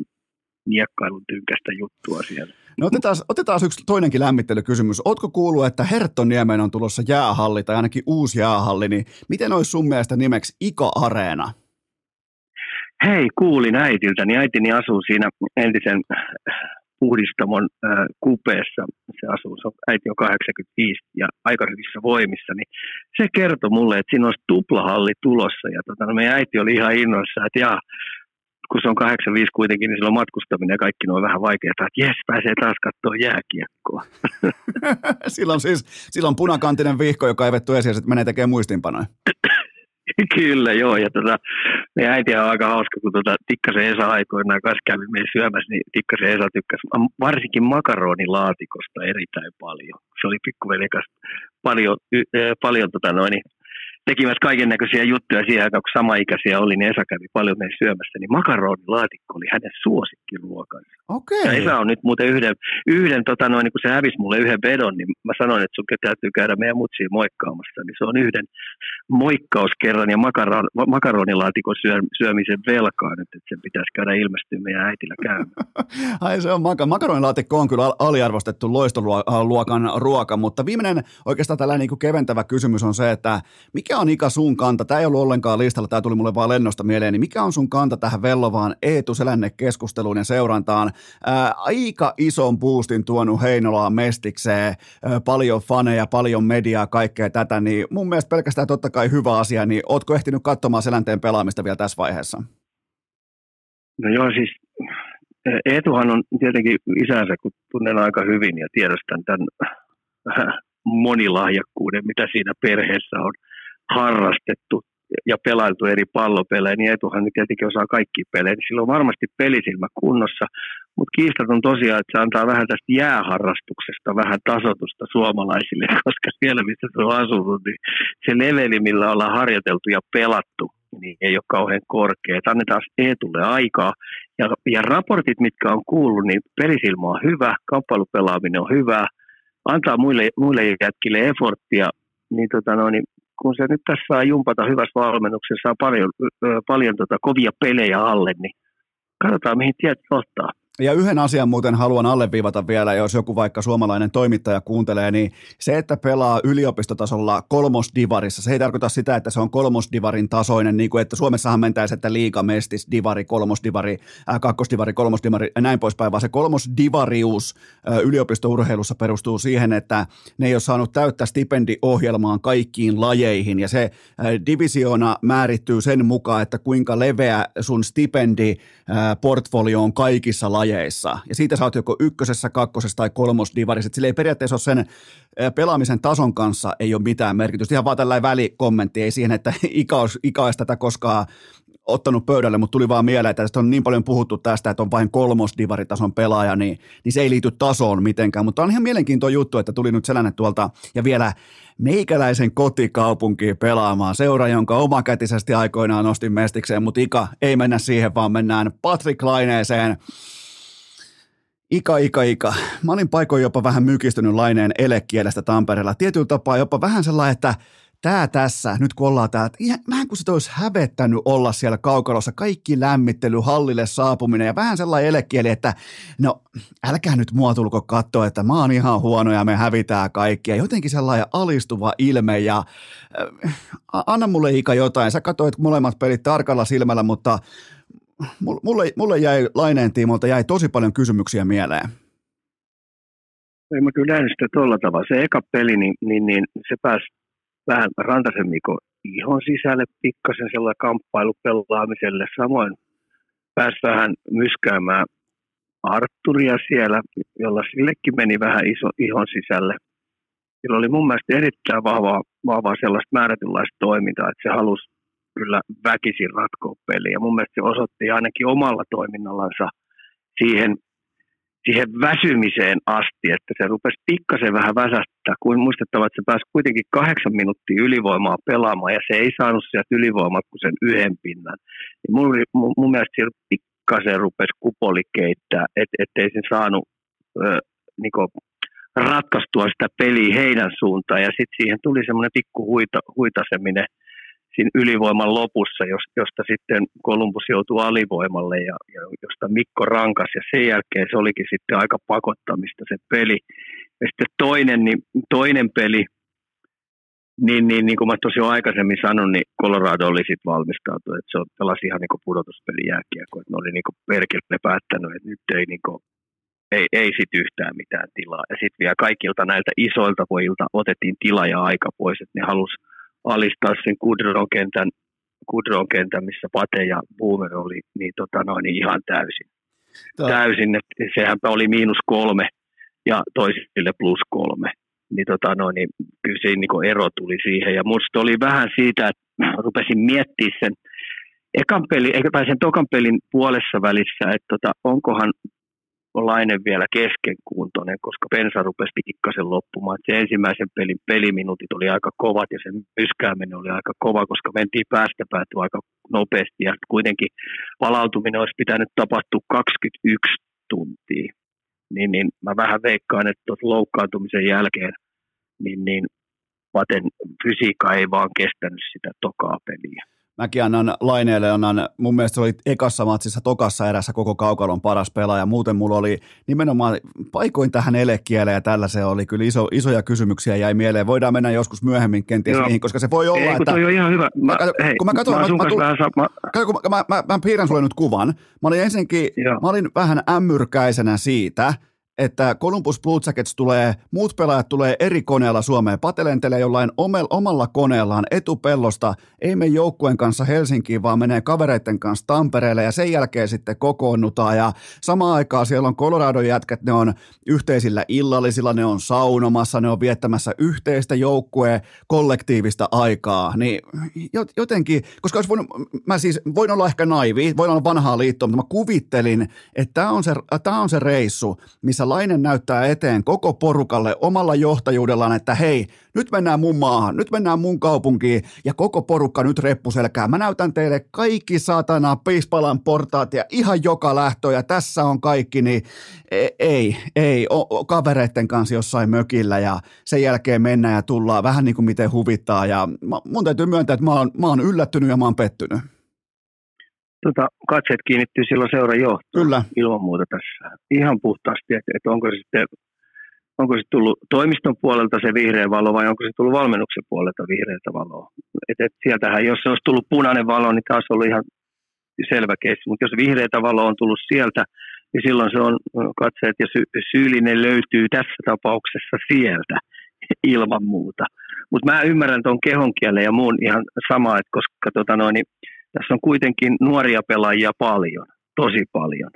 C: miekkailun tynkästä juttua siellä.
A: No otetaan, otetaan yksi toinenkin lämmittelykysymys. Ootko kuullut, että Herttoniemeen on tulossa jäähalli tai ainakin uusi jäähalli, niin miten olisi sun mielestä nimeksi Ika Areena?
C: Hei, kuulin äitiltä, niin äitini asuu siinä entisen puhdistamon äh, kupeessa, se asuu, se on, äiti on 85 ja aika hyvissä voimissa, niin se kertoi mulle, että siinä olisi tuplahalli tulossa ja tota, no meidän äiti oli ihan innoissa, että jaa, kun se on 85 kuitenkin, niin silloin matkustaminen ja kaikki on vähän vaikeaa, että jes, pääsee taas katsoa jääkiekkoa.
A: silloin siis silloin punakantinen vihko, joka ei vetty esiin, että menee tekemään muistinpanoja.
C: Kyllä, joo. Ja tota, meidän äiti on aika hauska, kun tota, Tikkasen Esa aikoinaan kanssa kävi meidän syömässä, niin Tikkasen Esa tykkäsi varsinkin makaronilaatikosta erittäin paljon. Se oli pikkuvelikas paljon, y, paljon tota noin, tekimässä kaiken näköisiä juttuja siihen aikaan, kun samaikäisiä oli, niin Esa kävi paljon meidän syömässä, niin makaronilaatikko oli hänen suosikkiruokansa.
A: Okay.
C: Ja Esa on nyt muuten yhden, yhden tota noin, niin kun se hävisi mulle yhden vedon, niin mä sanoin, että sun täytyy käydä meidän mutsiin moikkaamassa, niin se on yhden moikkauskerran ja makaron, makaronilaatikon syö, syömisen velkaa nyt, että sen pitäisi käydä ilmestyä meidän äitillä käymään.
A: Ai se on maka- makaronilaatikko on kyllä aliarvostettu loistoluokan ruoka, mutta viimeinen oikeastaan tällainen niin kuin keventävä kysymys on se, että mikä on Ika sun kanta? Tämä ei ollut ollenkaan listalla, tämä tuli mulle vaan lennosta mieleen. Niin mikä on sun kanta tähän vellovaan Eetu Selänne keskusteluun ja seurantaan? Ää, aika ison boostin tuonut Heinolaan mestikseen, ää, paljon faneja, paljon mediaa, kaikkea tätä, niin mun mielestä pelkästään totta kai hyvä asia, niin ootko ehtinyt katsomaan Selänteen pelaamista vielä tässä vaiheessa?
C: No joo, siis Eetuhan on tietenkin isänsä, kun tunnen aika hyvin ja tiedostan tämän monilahjakkuuden, mitä siinä perheessä on harrastettu ja pelailtu eri pallopelejä, niin Etuhan nyt tietenkin osaa kaikki pelejä, niin sillä on varmasti pelisilmä kunnossa, mutta kiistat on tosiaan, että se antaa vähän tästä jääharrastuksesta vähän tasotusta suomalaisille, koska siellä, missä se on asunut, niin se leveli, millä ollaan harjoiteltu ja pelattu, niin ei ole kauhean korkea. Että annetaan Eetulle aikaa. Ja, ja raportit, mitkä on kuullut, niin pelisilmä on hyvä, kamppailupelaaminen on hyvä, antaa muille, muille jätkille efforttia, niin, tota no, niin kun se nyt tässä saa jumpata hyvässä valmennuksessa, saa paljon, paljon tota kovia pelejä alle, niin katsotaan mihin tiet johtaa.
A: Ja yhden asian muuten haluan alleviivata vielä, jos joku vaikka suomalainen toimittaja kuuntelee, niin se, että pelaa yliopistotasolla kolmosdivarissa, se ei tarkoita sitä, että se on kolmosdivarin tasoinen, niin kuin että Suomessahan mentäisi, että liigamestis, divari, kolmosdivari, äh, kakkosdivari, kolmosdivari ja näin poispäin, vaan se kolmosdivarius äh, yliopistourheilussa perustuu siihen, että ne ei ole saanut täyttä stipendiohjelmaan kaikkiin lajeihin, ja se äh, divisioona määrittyy sen mukaan, että kuinka leveä sun stipendi äh, portfolio on kaikissa lajeissa, lajeissa. Ja siitä sä oot joko ykkösessä, kakkosessa tai kolmosdivarissa. Sillä ei periaatteessa ole sen pelaamisen tason kanssa ei ole mitään merkitystä. Ihan vaan tällainen välikommentti, ei siihen, että ikä olisi tätä koskaan ottanut pöydälle, mutta tuli vaan mieleen, että tästä on niin paljon puhuttu tästä, että on vain kolmosdivaritason pelaaja, niin, niin se ei liity tasoon mitenkään. Mutta on ihan mielenkiintoinen juttu, että tuli nyt sellainen tuolta ja vielä meikäläisen kotikaupunkiin pelaamaan. Seura, jonka omakätisesti aikoinaan nostin mestikseen, mutta Ika ei mennä siihen, vaan mennään Patrick Laineeseen. Ika, ika, ika. Mä olin paikoin jopa vähän mykistynyt laineen elekielestä Tampereella. Tietyllä tapaa jopa vähän sellainen, että tämä tässä, nyt kun ollaan täällä, vähän kuin se olisi hävettänyt olla siellä kaukalossa, kaikki lämmittely, hallille saapuminen ja vähän sellainen elekieli, että no älkää nyt mua tulko katsoa, että mä oon ihan huono ja me hävitään kaikkia. Jotenkin sellainen alistuva ilme ja äh, anna mulle Ika jotain. Sä katsoit molemmat pelit tarkalla silmällä, mutta mulle, mulle jäi Laineen tiimolta jäi tosi paljon kysymyksiä mieleen.
C: Ei nähnyt sitä tuolla tavalla. Se eka peli, niin, niin, niin se pääsi vähän Rantasen Mikko ihon sisälle pikkasen sellainen kamppailu pelaamiselle. Samoin pääsi vähän myskäämään Arturia siellä, jolla sillekin meni vähän iso, ihon sisälle. Sillä oli mun mielestä erittäin vahvaa, vahvaa sellaista määrätynlaista toimintaa, että se halusi kyllä väkisin ratkoa peliä. Ja mun mielestä se osoitti ainakin omalla toiminnallansa siihen, siihen väsymiseen asti, että se rupesi pikkasen vähän väsättää, kuin muistettava, että se pääsi kuitenkin kahdeksan minuuttia ylivoimaa pelaamaan, ja se ei saanut sieltä ylivoimaa kuin sen yhden pinnan. Ja mun, mun, mun mielestä siellä pikkasen rupesi kupoli keittää, et, ettei sen saanut ö, niinku, ratkaistua sitä peliä heidän suuntaan, ja sitten siihen tuli semmoinen pikku huita, huitaseminen – siinä ylivoiman lopussa, josta sitten Kolumbus joutui alivoimalle ja, ja josta Mikko rankas ja sen jälkeen se olikin sitten aika pakottamista se peli. Ja sitten toinen, niin, toinen peli, niin, niin, niin kuin mä jo aikaisemmin sanoin, niin Colorado oli sitten valmistautunut, että se pelasi ihan niin pudotuspeli jääkiekko, että ne oli niin perkele päättänyt, että nyt ei, niin kuin, ei, ei sit yhtään mitään tilaa. Ja sitten vielä kaikilta näiltä isoilta pojilta otettiin tila ja aika pois, että ne halusi alistaa sen Kudron kentän, Kudron kentän missä Pate ja Boomer oli, niin, tota noin, niin ihan täysin. Tämä. Täysin, että sehän oli miinus kolme ja toisille plus kolme. Niin, tota noin, niin kyllä siinä niin ero tuli siihen. Ja musta oli vähän siitä, että rupesin miettimään sen ekan peli, eikä sen tokan pelin puolessa välissä, että tota, onkohan Laine vielä keskenkuntoinen, koska pensa rupesi pikkasen loppumaan. Se ensimmäisen pelin peliminuutit oli aika kovat ja sen myskääminen oli aika kova, koska mentiin päästä päätyä aika nopeasti ja kuitenkin palautuminen olisi pitänyt tapahtua 21 tuntia. Niin, niin mä vähän veikkaan, että tuossa loukkaantumisen jälkeen niin, niin Paten fysiikka ei vaan kestänyt sitä tokaa peliä.
A: Mäkin annan Laineelle, annan, mun mielestä se oli ekassa matsissa tokassa erässä koko kaukalon paras pelaaja. Muuten mulla oli nimenomaan paikoin tähän elekieleen ja tällä se oli kyllä iso, isoja kysymyksiä jäi mieleen. Voidaan mennä joskus myöhemmin kenties Joo. niihin, koska se voi olla,
C: ei,
A: että...
C: Toi on ihan hyvä. Mä,
A: mä, hei, kun mä katson, mä, mä, mä, kun mä, mä, mä, mä piirrän sulle nyt kuvan. Mä olin ensinnäkin, Joo. mä olin vähän ämmyrkäisenä siitä, että Columbus Blue Jackets tulee, muut pelaajat tulee eri koneella Suomeen, patelentelee jollain omalla koneellaan etupellosta, ei mene joukkueen kanssa Helsinkiin, vaan menee kavereiden kanssa Tampereelle ja sen jälkeen sitten kokoonnutaan. Ja samaan aikaan siellä on Colorado jätkät, ne on yhteisillä illallisilla, ne on saunomassa, ne on viettämässä yhteistä joukkueen kollektiivista aikaa, niin jotenkin, koska olisi voinut, mä siis voin olla ehkä naivi, voin olla vanhaa liittoa, mutta mä kuvittelin, että tämä on, se, tämä on se reissu, missä Lainen näyttää eteen koko porukalle omalla johtajuudellaan, että hei, nyt mennään mun maahan, nyt mennään mun kaupunkiin ja koko porukka nyt reppuselkää. Mä näytän teille kaikki saatana piispalan portaat ja ihan joka lähtö ja tässä on kaikki, niin e, ei, ei, o, kavereiden kanssa jossain mökillä ja sen jälkeen mennään ja tullaan vähän niin kuin miten huvittaa ja mun täytyy myöntää, että mä oon, mä oon yllättynyt ja mä oon pettynyt
C: tota, katseet kiinnittyy silloin seuran johtoon
A: Kyllä.
C: ilman muuta tässä. Ihan puhtaasti, että, että onko se sitten onko se tullut toimiston puolelta se vihreä valo vai onko se tullut valmennuksen puolelta vihreätä valoa. Et, et sieltähän, jos se olisi tullut punainen valo, niin taas ollut ihan selvä keissi. Mutta jos vihreätä valo on tullut sieltä, niin silloin se on katseet ja sy- syyllinen löytyy tässä tapauksessa sieltä ilman muuta. Mutta mä ymmärrän tuon kehonkielen ja muun ihan sama, että koska tota noin, niin tässä on kuitenkin nuoria pelaajia paljon, tosi paljon.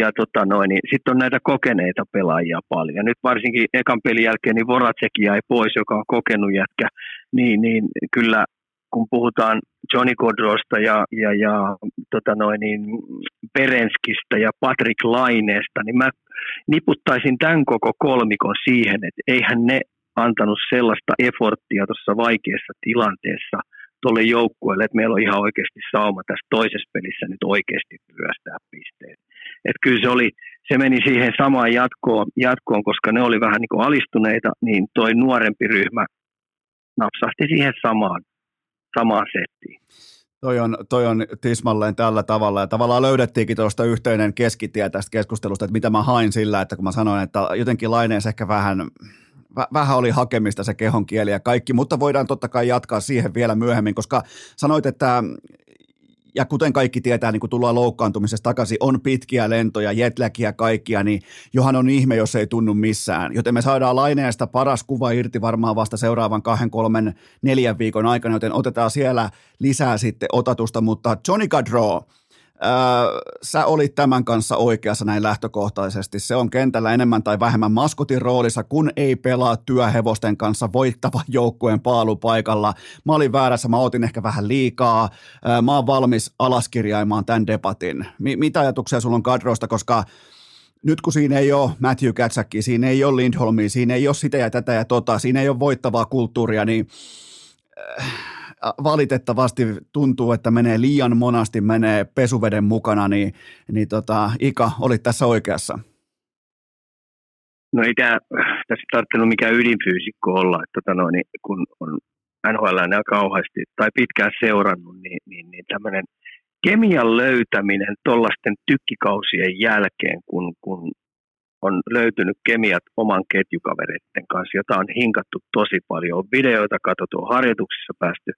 C: Ja tota noin, niin sitten on näitä kokeneita pelaajia paljon. Nyt varsinkin ekan pelin jälkeen niin Voracek jäi pois, joka on kokenut jätkä. Niin, niin kyllä kun puhutaan Johnny Godrosta ja, ja, ja tota noin, niin Perenskistä ja Patrick Laineesta, niin mä niputtaisin tämän koko kolmikon siihen, että eihän ne antanut sellaista eforttia tuossa vaikeassa tilanteessa – tuolle joukkueelle, että meillä on ihan oikeasti sauma tässä toisessa pelissä nyt oikeasti ryöstää pisteet. Että kyllä se oli, se meni siihen samaan jatkoon, jatkoon, koska ne oli vähän niin kuin alistuneita, niin toi nuorempi ryhmä napsahti siihen samaan, samaan settiin.
A: Toi on, toi on tismalleen tällä tavalla ja tavallaan löydettiinkin tuosta yhteinen keskitie tästä keskustelusta, että mitä mä hain sillä, että kun mä sanoin, että jotenkin laineessa ehkä vähän vähän oli hakemista se kehon kieli ja kaikki, mutta voidaan totta kai jatkaa siihen vielä myöhemmin, koska sanoit, että ja kuten kaikki tietää, niin kun tullaan loukkaantumisesta takaisin, on pitkiä lentoja, jetläkiä kaikkia, niin johan on ihme, jos ei tunnu missään. Joten me saadaan laineesta paras kuva irti varmaan vasta seuraavan kahden, kolmen, neljän viikon aikana, joten otetaan siellä lisää sitten otatusta, mutta Johnny Gaudreau, sä olit tämän kanssa oikeassa näin lähtökohtaisesti. Se on kentällä enemmän tai vähemmän maskotin roolissa, kun ei pelaa työhevosten kanssa voittavan joukkueen paalupaikalla. Mä olin väärässä, mä otin ehkä vähän liikaa. mä oon valmis alaskirjaimaan tämän debatin. M- mitä ajatuksia sulla on Kadrosta, koska nyt kun siinä ei ole Matthew Katsakia, siinä ei ole Lindholmia, siinä ei ole sitä ja tätä ja tota, siinä ei ole voittavaa kulttuuria, niin äh, valitettavasti tuntuu, että menee liian monasti, menee pesuveden mukana, niin, niin tota, Ika, olit tässä oikeassa.
C: No ei tämä, tässä tarvitse mikään ydinfyysikko olla, että tota noin, niin kun on NHL kauheasti tai pitkään seurannut, niin, niin, niin tämmöinen kemian löytäminen tuollaisten tykkikausien jälkeen, kun, kun on löytynyt kemiat oman ketjukavereiden kanssa, jota on hinkattu tosi paljon. On videoita katsottu, on harjoituksissa päästy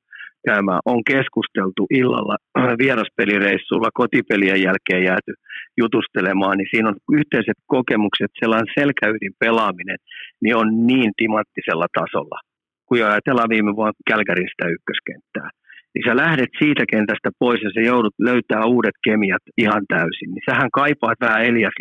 C: käymään, on keskusteltu illalla vieraspelireissulla, kotipelien jälkeen jääty jutustelemaan, niin siinä on yhteiset kokemukset, sellainen selkäydin pelaaminen, niin on niin timanttisella tasolla. Kun ajatellaan viime vuonna Kälkäristä ykköskenttää, niin sä lähdet siitä kentästä pois ja sä joudut löytää uudet kemiat ihan täysin, niin sähän kaipaat vähän Elias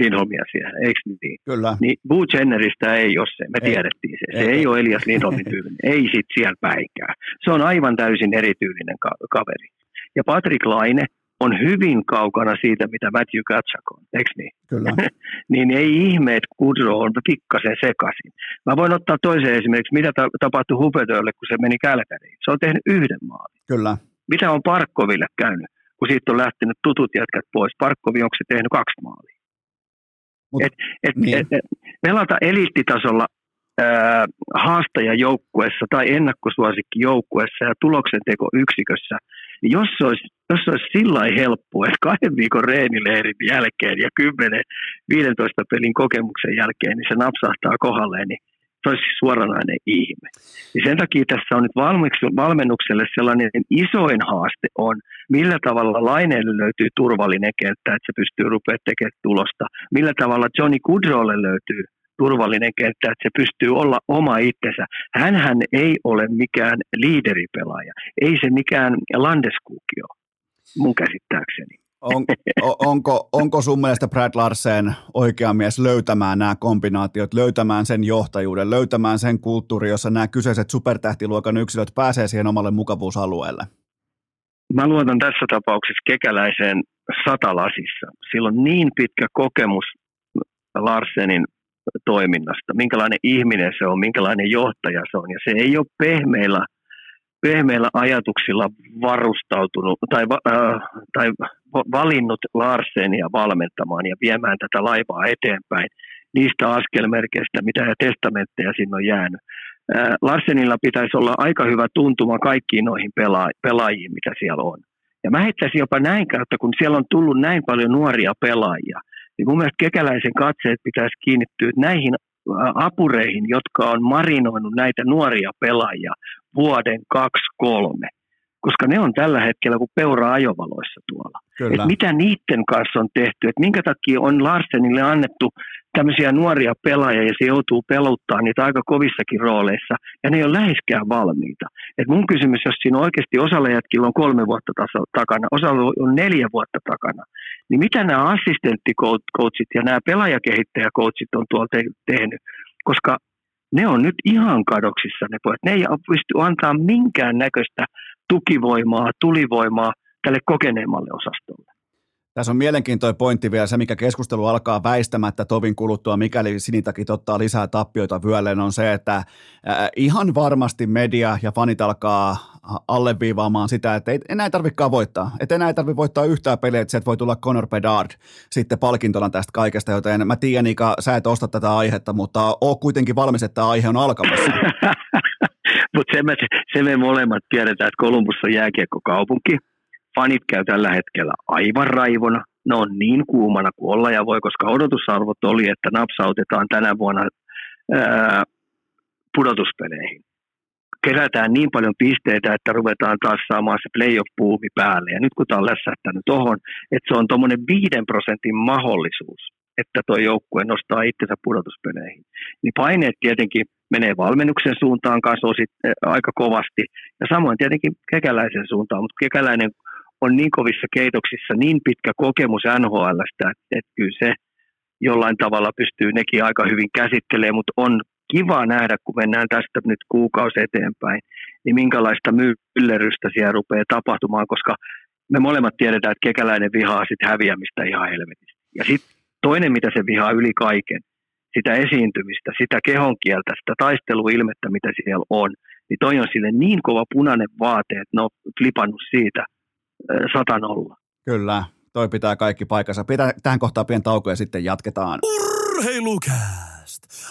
C: Lindholmia siellä, eikö niin?
A: Kyllä.
C: Niin Boo Jenneristä ei ole se, me ei. tiedettiin se. Se ei, ei ole Elias Lindholmin tyylinen, ei sit siellä päinkään. Se on aivan täysin erityylinen ka- kaveri. Ja Patrick Laine on hyvin kaukana siitä, mitä Matthew Katsak on, eikö niin?
A: Kyllä.
C: niin ei ihme, että Kudro on pikkasen sekaisin. Mä voin ottaa toisen esimerkiksi, mitä ta- tapahtui Hupetölle, kun se meni Kälkäriin. Se on tehnyt yhden maalin.
A: Kyllä.
C: Mitä on Parkkoville käynyt, kun siitä on lähtenyt tutut jätkät pois? Parkkovi, onko se tehnyt kaksi maalia? Mut, et, et, niin. et, et, pelata eliittitasolla äh, haastajajoukkuessa tai ennakkosuosikkijoukkuessa ja tuloksenteko yksikössä, niin jos se olisi, jos se olisi sillä helppoa, että kahden viikon reenileirin jälkeen ja 10-15 pelin kokemuksen jälkeen, niin se napsahtaa kohdalleen, niin se olisi suoranainen ihme. Ja sen takia tässä on nyt valmennukselle sellainen isoin haaste on, millä tavalla Laineelle löytyy turvallinen kenttä, että se pystyy rupeamaan tekemään tulosta. Millä tavalla Johnny Goodrolle löytyy turvallinen kenttä, että se pystyy olla oma itsensä. Hänhän ei ole mikään liideripelaaja, ei se mikään Landeskuki ole, mun käsittääkseni.
A: On, onko, onko sun mielestä Brad Larsen oikea mies löytämään nämä kombinaatiot, löytämään sen johtajuuden, löytämään sen kulttuuri, jossa nämä kyseiset supertähtiluokan yksilöt pääsee siihen omalle mukavuusalueelle?
C: Mä luotan tässä tapauksessa kekäläiseen satalasissa. Sillä on niin pitkä kokemus Larsenin toiminnasta, minkälainen ihminen se on, minkälainen johtaja se on. Ja se ei ole pehmeillä, pehmeillä ajatuksilla varustautunut tai, äh, tai valinnut Larsenia valmentamaan ja viemään tätä laivaa eteenpäin niistä askelmerkeistä, mitä ja testamentteja siinä on jäänyt. Äh, Larsenilla pitäisi olla aika hyvä tuntuma kaikkiin noihin pela- pelaajiin, mitä siellä on. Ja mä heittäisin jopa näin kautta, kun siellä on tullut näin paljon nuoria pelaajia, niin mun mielestä kekäläisen katseet pitäisi kiinnittyä näihin apureihin, jotka on marinoinut näitä nuoria pelaajia vuoden, kaksi, kolme koska ne on tällä hetkellä kuin peura ajovaloissa tuolla. Et mitä niiden kanssa on tehty, että minkä takia on Larsenille annettu tämmöisiä nuoria pelaajia ja se joutuu peluttaa niitä aika kovissakin rooleissa ja ne ei ole läheskään valmiita. Et mun kysymys, jos siinä oikeasti osalla jätkillä on kolme vuotta taso, takana, osalla on neljä vuotta takana, niin mitä nämä assistenttikoutsit ja nämä pelaajakehittäjäkoutsit on tuolla te- tehnyt? Koska ne on nyt ihan kadoksissa ne pojat. Ne ei pysty antaa minkään näköistä tukivoimaa, tulivoimaa tälle kokeneemmalle osastolle.
A: Tässä on mielenkiintoinen pointti vielä, se mikä keskustelu alkaa väistämättä tovin kuluttua, mikäli Sinitakit ottaa lisää tappioita vyölleen, on se, että ihan varmasti media ja fanit alkaa alleviivaamaan sitä, että ei enää tarvitsekaan voittaa. Että enää ei tarvitse voittaa yhtään peliä, että sieltä voi tulla Conor Bedard sitten palkintona tästä kaikesta, joten mä tiedän, Ika, sä et osta tätä aihetta, mutta oo kuitenkin valmis, että aihe on alkamassa.
C: Mutta se, se me molemmat tiedetään, että Kolumbus on jääkiekkokaupunki. Fanit käy tällä hetkellä aivan raivona. Ne on niin kuumana kuin olla ja voi, koska odotusarvot oli, että napsautetaan tänä vuonna ää, pudotuspeleihin. Kerätään niin paljon pisteitä, että ruvetaan taas saamaan se playoff-puumi päälle. Ja nyt kun tämä on lässähtänyt tuohon, että se on tuommoinen viiden prosentin mahdollisuus, että tuo joukkue nostaa itsensä pudotuspeleihin. Niin paineet tietenkin menee valmennuksen suuntaan kanssa osit, äh, aika kovasti. Ja samoin tietenkin kekäläisen suuntaan, mutta kekäläinen on niin kovissa keitoksissa niin pitkä kokemus NHLstä, että, kyllä se jollain tavalla pystyy nekin aika hyvin käsittelemään, mutta on kiva nähdä, kun mennään tästä nyt kuukausi eteenpäin, niin minkälaista myllerrystä siellä rupeaa tapahtumaan, koska me molemmat tiedetään, että kekäläinen vihaa sitten häviämistä ihan helvetistä. Ja sitten Toinen, mitä se vihaa yli kaiken, sitä esiintymistä, sitä kehonkieltä, sitä taisteluilmettä, mitä siellä on, niin toi on sille niin kova punainen vaate, että ne on klipannut siitä satanolla.
A: Kyllä, toi pitää kaikki paikkansa. Pitää tähän kohtaan pieni tauko ja sitten jatketaan.
D: Urheilukää!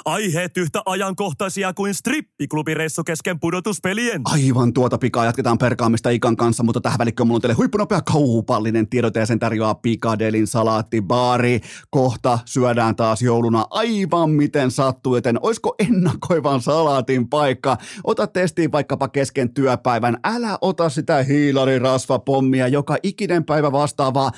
D: Aiheet yhtä ajankohtaisia kuin strippiklubireissu kesken pudotuspelien.
A: Aivan tuota pikaa jatketaan perkaamista Ikan kanssa, mutta tähän välikköön mulla on teille huippunopea kaupallinen tiedote ja sen tarjoaa Pikadelin salaattibaari. Kohta syödään taas jouluna aivan miten sattuu, joten oisko ennakoivan salaatin paikka? Ota testiin vaikkapa kesken työpäivän. Älä ota sitä hiilarirasvapommia, joka ikinen päivä vastaavaa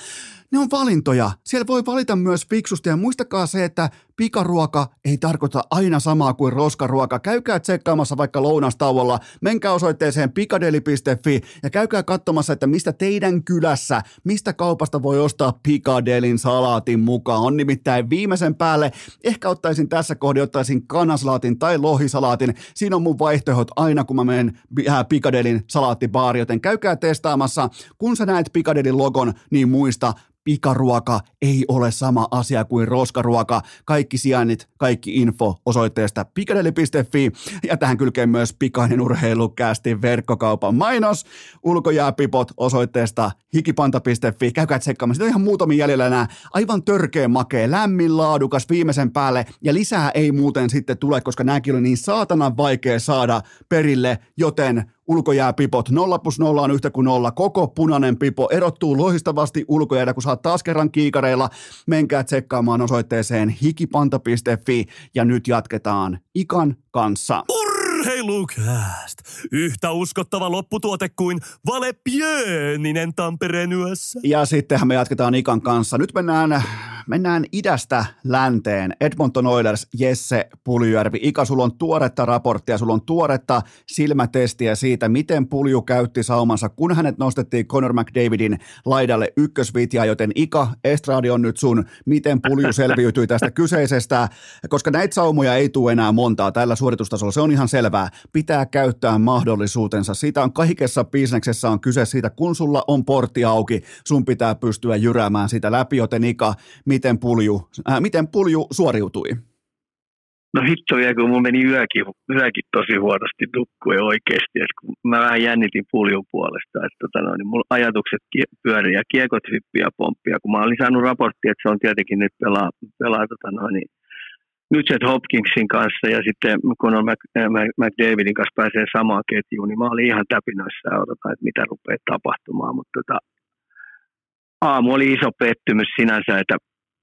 A: ne on valintoja. Siellä voi valita myös fiksusti ja muistakaa se, että pikaruoka ei tarkoita aina samaa kuin roskaruoka. Käykää tsekkaamassa vaikka lounastauolla, menkää osoitteeseen pikadeli.fi ja käykää katsomassa, että mistä teidän kylässä, mistä kaupasta voi ostaa pikadelin salaatin mukaan. On nimittäin viimeisen päälle, ehkä ottaisin tässä kohdassa, ottaisin kanasalaatin tai lohisalaatin. Siinä on mun vaihtoehdot aina, kun mä menen pikadelin salaattibaari, joten käykää testaamassa. Kun sä näet pikadelin logon, niin muista, pikaruoka ei ole sama asia kuin roskaruoka. Kaikki sijainnit, kaikki info osoitteesta pikadeli.fi ja tähän kylkee myös pikainen urheilukästi verkkokaupan mainos. Ulkojääpipot osoitteesta hikipanta.fi. Käykää tsekkaamassa. Siitä on ihan muutamia jäljellä enää. Aivan törkeä makea, lämmin, laadukas viimeisen päälle ja lisää ei muuten sitten tule, koska nämäkin oli niin saatanan vaikea saada perille, joten ulkojääpipot. 0 plus 0 on yhtä kuin nolla. Koko punainen pipo erottuu lohistavasti ulkojäädä, kun saat taas kerran kiikareilla. Menkää tsekkaamaan osoitteeseen hikipanta.fi ja nyt jatketaan Ikan kanssa.
D: Urheilukääst! Yhtä uskottava lopputuote kuin Vale Pieninen Tampereen yössä.
A: Ja sittenhän me jatketaan Ikan kanssa. Nyt mennään Mennään idästä länteen. Edmonton Oilers, Jesse Puljujärvi. Ika, sulla on tuoretta raporttia, sulla on tuoretta silmätestiä siitä, miten Pulju käytti saumansa, kun hänet nostettiin Conor McDavidin laidalle ykkösvitjaa, joten Ika, Estradi on nyt sun, miten Pulju selviytyi tästä kyseisestä, koska näitä saumoja ei tule enää montaa tällä suoritustasolla, se on ihan selvää. Pitää käyttää mahdollisuutensa. Siitä on kaikessa bisneksessä on kyse siitä, kun sulla on portti auki, sun pitää pystyä jyräämään sitä läpi, joten Ika, miten pulju, äh, miten pulju suoriutui?
C: No hitto vielä, kun mun meni yökin, yökin tosi huonosti nukkuen oikeasti, että kun mä vähän jännitin puljun puolesta, että tota no, niin mulla ajatukset pyörii ja kiekot hyppiä pomppia, kun mä olin saanut raporttia, että se on tietenkin nyt pelaa, pelaa tota no, niin, Nugent Hopkinsin kanssa ja sitten kun on McDavidin kanssa pääsee samaan ketjuun, niin mä olin ihan täpinöissä ja odotan, että mitä rupeaa tapahtumaan, mutta tota, aamu oli iso pettymys sinänsä, että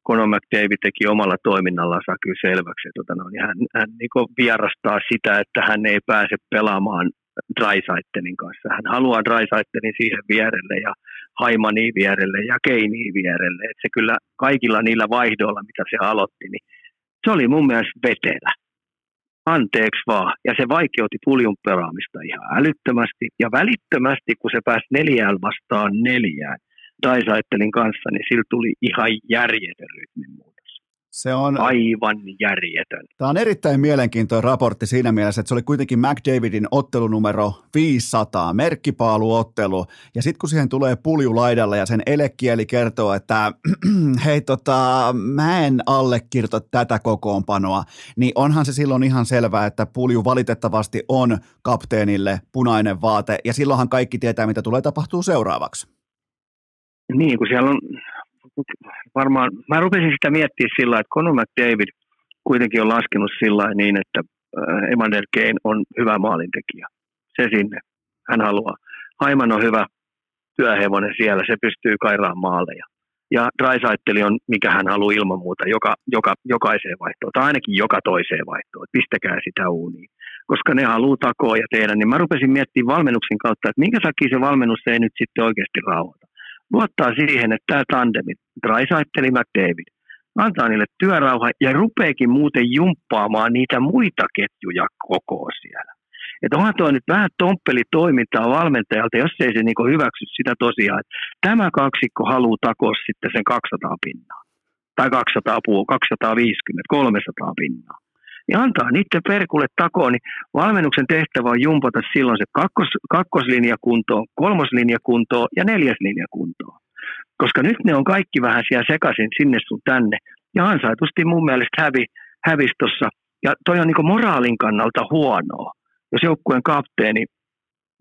C: Conor McDavid teki omalla toiminnallaan kyllä selväksi, että tota, no, niin hän, hän niin vierastaa sitä, että hän ei pääse pelaamaan Drysaitenin kanssa. Hän haluaa Drysaitenin siihen vierelle ja Haimani vierelle ja Keini vierelle. Et se kyllä kaikilla niillä vaihdoilla, mitä se aloitti, niin se oli mun mielestä vetelä. Anteeksi vaan. Ja se vaikeutti puljun pelaamista ihan älyttömästi. Ja välittömästi, kun se pääsi neljään vastaan neljään, Daisaittelin kanssa, niin sillä tuli ihan järjetön muutos.
A: Se on
C: aivan järjetön.
A: Tämä on erittäin mielenkiintoinen raportti siinä mielessä, että se oli kuitenkin McDavidin ottelunumero 500, merkkipaaluottelu. Ja sitten kun siihen tulee pulju laidalla ja sen elekieli kertoo, että hei tota, mä en allekirjoita tätä kokoonpanoa, niin onhan se silloin ihan selvää, että pulju valitettavasti on kapteenille punainen vaate. Ja silloinhan kaikki tietää, mitä tulee tapahtuu seuraavaksi.
C: Niin, kun siellä on varmaan, mä rupesin sitä miettimään sillä että Conor McDavid kuitenkin on laskenut sillä niin, että äh, Emander Kane on hyvä maalintekijä. Se sinne. Hän haluaa. Haiman on hyvä työhevonen siellä, se pystyy kairaan maaleja. Ja Draisaitteli on, mikä hän haluaa ilman muuta, joka, joka, jokaiseen vaihtoon, tai ainakin joka toiseen vaihtoon, että pistäkää sitä uuniin. Koska ne haluaa takoa ja tehdä, niin mä rupesin miettimään valmennuksen kautta, että minkä takia se valmennus ei nyt sitten oikeasti rauhoita luottaa siihen, että tämä tandemi, Dreisaitl McDavid, antaa niille työrauha ja rupeekin muuten jumppaamaan niitä muita ketjuja koko siellä. Että onhan tuo nyt vähän tomppeli toimintaa valmentajalta, jos ei se niinku hyväksy sitä tosiaan, että tämä kaksikko haluaa takoa sitten sen 200 pinnaa. Tai 200 puu, 250, 300 pinnaa niin antaa niiden perkulle takoon, niin valmennuksen tehtävä on jumpata silloin se kakkos, kakkoslinja kuntoon, kolmoslinja kuntoon ja neljäslinja kuntoon. Koska nyt ne on kaikki vähän siellä sekaisin sinne sun tänne. Ja ansaitusti mun mielestä hävi, hävisi tossa. Ja toi on niin moraalin kannalta huonoa, jos joukkueen kapteeni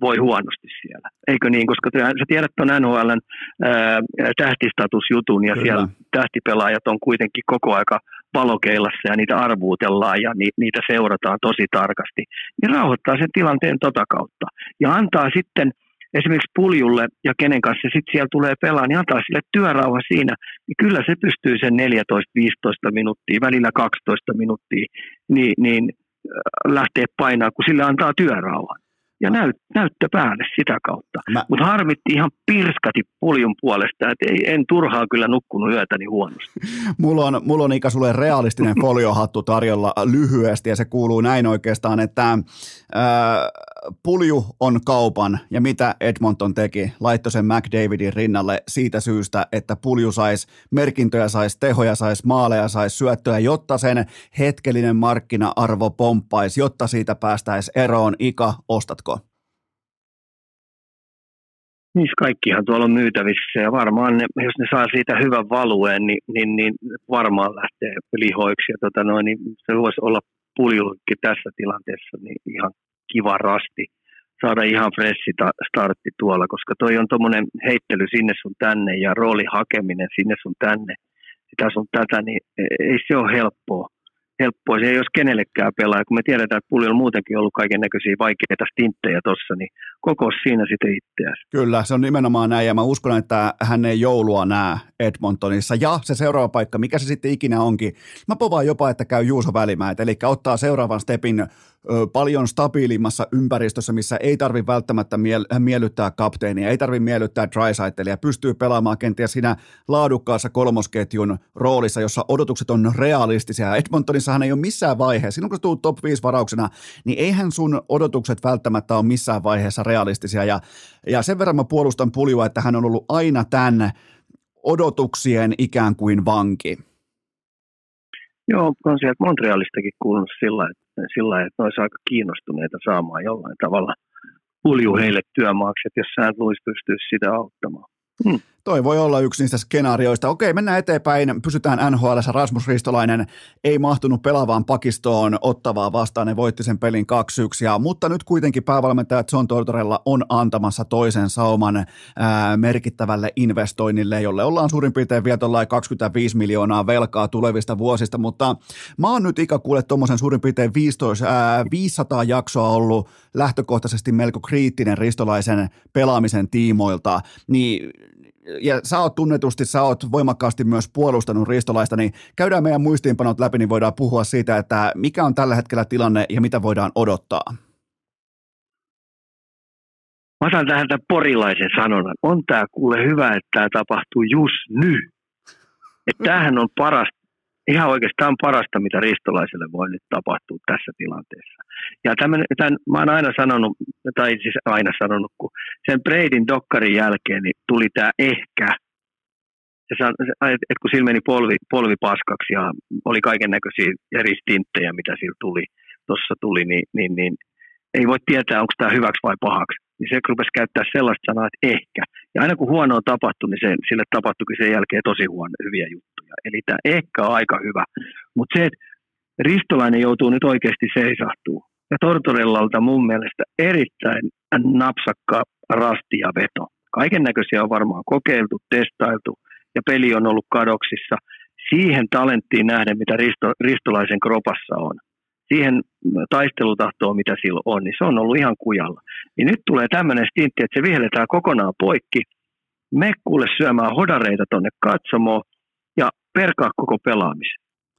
C: voi huonosti siellä. Eikö niin? Koska sä tiedät tuon NHLn ää, tähtistatusjutun ja Kyllä. siellä tähtipelaajat on kuitenkin koko aika valokeilassa ja niitä arvuutellaan ja ni, niitä seurataan tosi tarkasti. Niin rauhoittaa sen tilanteen tota kautta. Ja antaa sitten esimerkiksi puljulle ja kenen kanssa sitten siellä tulee pelaa, niin antaa sille työrauha siinä, niin kyllä se pystyy sen 14-15 minuuttia, välillä 12 minuuttia, niin, niin lähtee painaa, kun sille antaa työrauhan ja näyt, näyttö päälle sitä kautta. Mä... Mutta harmitti ihan pirskati puljun puolesta, että ei, en turhaa kyllä nukkunut yötäni huonosti.
A: mulla, on, mulla on Ika sulle realistinen foliohattu tarjolla lyhyesti ja se kuuluu näin oikeastaan, että ää, pulju on kaupan ja mitä Edmonton teki? Laittoi sen McDavidin rinnalle siitä syystä, että pulju saisi merkintöjä, saisi tehoja, saisi maaleja, saisi syöttöjä, jotta sen hetkellinen markkina-arvo pomppaisi, jotta siitä päästäisiin eroon. Ika, ostatko?
C: Niin kaikkihan tuolla on myytävissä ja varmaan ne, jos ne saa siitä hyvän valueen, niin, niin, niin varmaan lähtee lihoiksi. Ja tota noin, niin se voisi olla puljullekin tässä tilanteessa niin ihan kiva rasti. Saada ihan fressi startti tuolla, koska toi on tuommoinen heittely sinne sun tänne ja rooli hakeminen sinne sun tänne, sitä sun tätä, niin ei se ole helppoa helppoa. Se ei olisi kenellekään pelaa. Kun me tiedetään, että Pulli on muutenkin ollut kaiken näköisiä vaikeita stinttejä tuossa, niin koko siinä sitten itseäsi.
A: Kyllä, se on nimenomaan näin ja mä uskon, että hän ei joulua näe Edmontonissa. Ja se seuraava paikka, mikä se sitten ikinä onkin, mä povaan jopa, että käy Juuso Välimäet, eli ottaa seuraavan stepin paljon stabiilimmassa ympäristössä, missä ei tarvi välttämättä miel- miellyttää kapteenia, ei tarvi miellyttää drysaitelia, pystyy pelaamaan kenties siinä laadukkaassa kolmosketjun roolissa, jossa odotukset on realistisia. Edmontonissahan ei ole missään vaiheessa, silloin kun tulet top 5 varauksena, niin eihän sun odotukset välttämättä ole missään vaiheessa realistisia. Ja, ja sen verran mä puolustan puljua, että hän on ollut aina tämän odotuksien ikään kuin vanki.
C: Joo, on sieltä Montrealistakin kuulunut sillä, että, sillä että ne olisi aika kiinnostuneita saamaan jollain tavalla pulju heille työmaaksi, että jos sä et pystyisi sitä auttamaan.
A: Hmm. Toi voi olla yksi niistä skenaarioista. Okei, mennään eteenpäin. Pysytään NHL. Rasmus Ristolainen ei mahtunut pelaavaan pakistoon ottavaa vastaan. Ne voitti sen pelin 2-1. Ja, mutta nyt kuitenkin päävalmentaja John Tortorella on antamassa toisen sauman ää, merkittävälle investoinnille, jolle ollaan suurin piirtein vielä 25 miljoonaa velkaa tulevista vuosista. Mutta mä oon nyt ikä kuule tuommoisen suurin piirtein 15, ää, 500 jaksoa ollut lähtökohtaisesti melko kriittinen Ristolaisen pelaamisen tiimoilta. Niin ja sä oot tunnetusti, sä oot voimakkaasti myös puolustanut Ristolaista, niin käydään meidän muistiinpanot läpi, niin voidaan puhua siitä, että mikä on tällä hetkellä tilanne ja mitä voidaan odottaa.
C: Mä saan tähän tämän porilaisen sanonnan. On tää kuule hyvä, että tämä tapahtuu just nyt. Että tämähän on paras ihan oikeastaan parasta, mitä ristolaiselle voi nyt tapahtua tässä tilanteessa. Ja tämän, tämän mä oon aina sanonut, tai siis aina sanonut, kun sen Braidin dokkarin jälkeen niin tuli tämä ehkä. että kun sillä meni polvi, polvi paskaksi ja oli kaiken näköisiä eri stinttejä, mitä sillä tuli, tuossa tuli, niin, niin, niin ei voi tietää, onko tämä hyväksi vai pahaksi. Niin se rupesi käyttää sellaista sanaa, että ehkä. Ja aina kun huono on tapahtunut, niin se, sille tapahtuikin sen jälkeen tosi huono, hyviä juttuja. Eli tämä ehkä on aika hyvä. Mutta se, että Ristolainen joutuu nyt oikeasti seisahtuu. Ja Tortorellalta mun mielestä erittäin napsakka rasti ja veto. Kaiken näköisiä on varmaan kokeiltu, testailtu ja peli on ollut kadoksissa. Siihen talenttiin nähden, mitä Risto, Ristolaisen kropassa on siihen taistelutahtoon, mitä sillä on, niin se on ollut ihan kujalla. Niin nyt tulee tämmöinen stintti, että se vihelletään kokonaan poikki, me kuule syömään hodareita tonne katsomoon ja perkaa koko pelaamis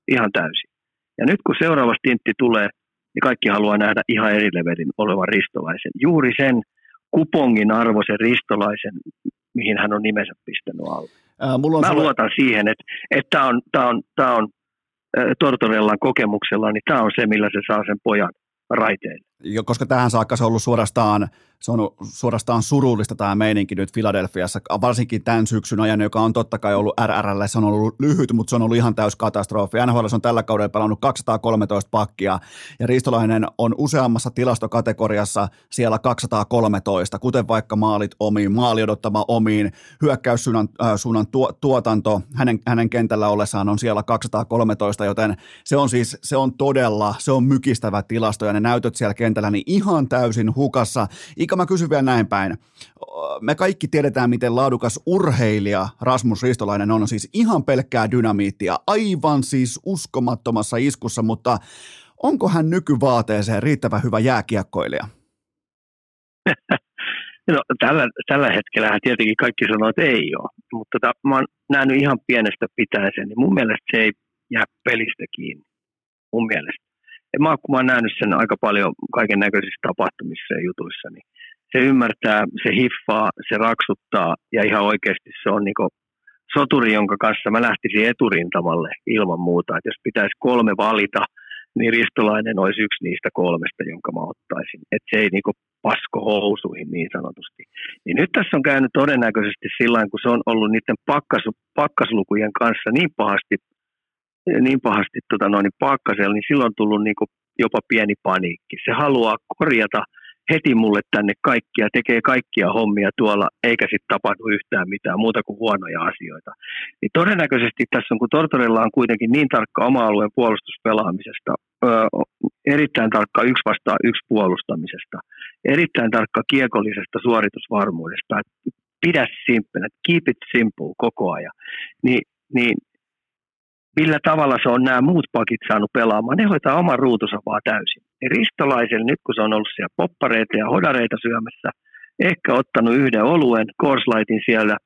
C: ihan täysin. Ja nyt kun seuraava stintti tulee, niin kaikki haluaa nähdä ihan eri levelin olevan ristolaisen. Juuri sen kupongin arvoisen ristolaisen, mihin hän on nimensä pistänyt alle. Ää, mulla on Mä sulle... luotan siihen, että, että tämä on, tää on, tää on Tortorellan kokemuksella, niin tämä on se, millä se saa sen pojan raiteille.
A: Jo, koska tähän saakka se on ollut suorastaan se on suorastaan surullista tämä meininki nyt Filadelfiassa, varsinkin tämän syksyn ajan, joka on totta kai ollut RRL, se on ollut lyhyt, mutta se on ollut ihan täys katastrofi. NHL on tällä kaudella pelannut 213 pakkia ja Ristolainen on useammassa tilastokategoriassa siellä 213, kuten vaikka maalit omiin, maali odottama omiin, hyökkäyssuunnan äh, suunnan tuo, tuotanto hänen, hänen kentällä ollessaan on siellä 213, joten se on siis, se on todella, se on mykistävä tilasto ja ne näytöt siellä kentällä niin ihan täysin hukassa. Ika mä kysyn vielä näin päin. Me kaikki tiedetään, miten laadukas urheilija Rasmus Ristolainen on, siis ihan pelkkää dynamiittia, aivan siis uskomattomassa iskussa, mutta onko hän nykyvaateeseen riittävän hyvä jääkiekkoilija?
C: No, tällä, tällä hetkellä tietenkin kaikki sanoo, että ei ole, mutta tota, mä oon nähnyt ihan pienestä pitäisen, niin mun mielestä se ei jää pelistä kiinni, mun mielestä. Ja mä, kun mä oon nähnyt sen aika paljon kaiken näköisissä tapahtumissa ja jutuissa, niin se ymmärtää, se hiffaa, se raksuttaa ja ihan oikeasti se on niinku soturi, jonka kanssa mä lähtisin eturintamalle ilman muuta. Että jos pitäisi kolme valita, niin Ristolainen olisi yksi niistä kolmesta, jonka mä ottaisin. Että se ei niinku pasko housuihin niin sanotusti. Niin nyt tässä on käynyt todennäköisesti sillä kun se on ollut niiden pakkas, pakkaslukujen kanssa niin pahasti, niin pahasti tota noin, niin pakkasella, niin silloin on tullut niinku jopa pieni paniikki. Se haluaa korjata – heti mulle tänne kaikkia, tekee kaikkia hommia tuolla, eikä sitten tapahdu yhtään mitään muuta kuin huonoja asioita. Niin todennäköisesti tässä on, kun Tortorella on kuitenkin niin tarkka oma alueen puolustuspelaamisesta, öö, erittäin tarkka yksi vastaan yksi puolustamisesta, erittäin tarkka kiekollisesta suoritusvarmuudesta, pidä simple, keep it simple koko ajan, niin, niin millä tavalla se on nämä muut pakit saanut pelaamaan, ne hoitaa oman ruutunsa vaan täysin. Ja Ristolaiselle, nyt kun se on ollut siellä poppareita ja hodareita syömässä, ehkä ottanut yhden oluen, Corslaitin siellä,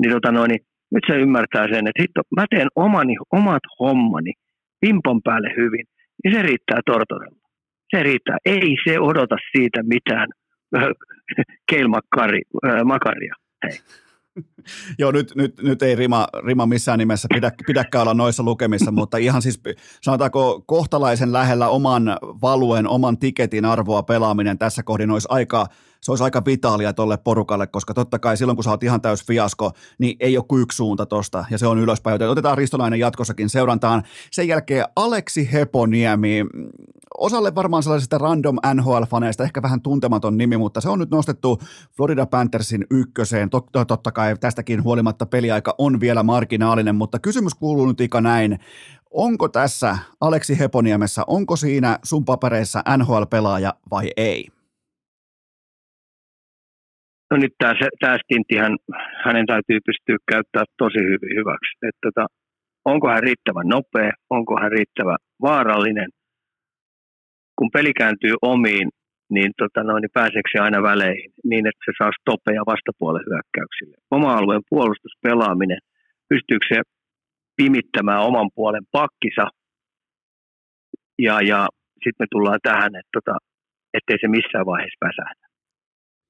C: niin, tota noin, niin nyt se ymmärtää sen, että hitto, mä teen omani, omat hommani pimpon päälle hyvin, niin se riittää Tortorella. Se riittää. Ei se odota siitä mitään keilmakaria. Hei.
A: Joo, nyt, nyt, nyt ei rima, rima missään nimessä pidä, pidäkään olla noissa lukemissa, mutta ihan siis sanotaanko kohtalaisen lähellä oman valuen, oman tiketin arvoa pelaaminen tässä kohdin olisi aika, se olisi aika vitaalia tolle porukalle, koska totta kai silloin, kun sä oot ihan täys fiasko, niin ei ole kuin yksi suunta tosta, ja se on ylöspäin, joten otetaan Ristolainen jatkossakin seurantaan. Sen jälkeen Aleksi Heponiemi, osalle varmaan sellaisista random NHL-faneista ehkä vähän tuntematon nimi, mutta se on nyt nostettu Florida Panthersin ykköseen. Totta, totta kai tästäkin huolimatta peliaika on vielä marginaalinen, mutta kysymys kuuluu nyt Ika näin. Onko tässä Aleksi Heponiemessä, onko siinä sun papereissa NHL-pelaaja vai ei?
C: No nyt tämä, tämä stinttihän, hänen täytyy pystyä käyttämään tosi hyvin hyväksi. Että tota, onko hän riittävän nopea, onko hän riittävän vaarallinen – kun peli kääntyy omiin, niin, tota noin, niin pääseekö se aina väleihin niin, että se saa stoppeja vastapuolen hyökkäyksille. Oma alueen puolustuspelaaminen, pystyykö se pimittämään oman puolen pakkisa, ja, ja sitten me tullaan tähän, että tota, ettei se missään vaiheessa päsähdä.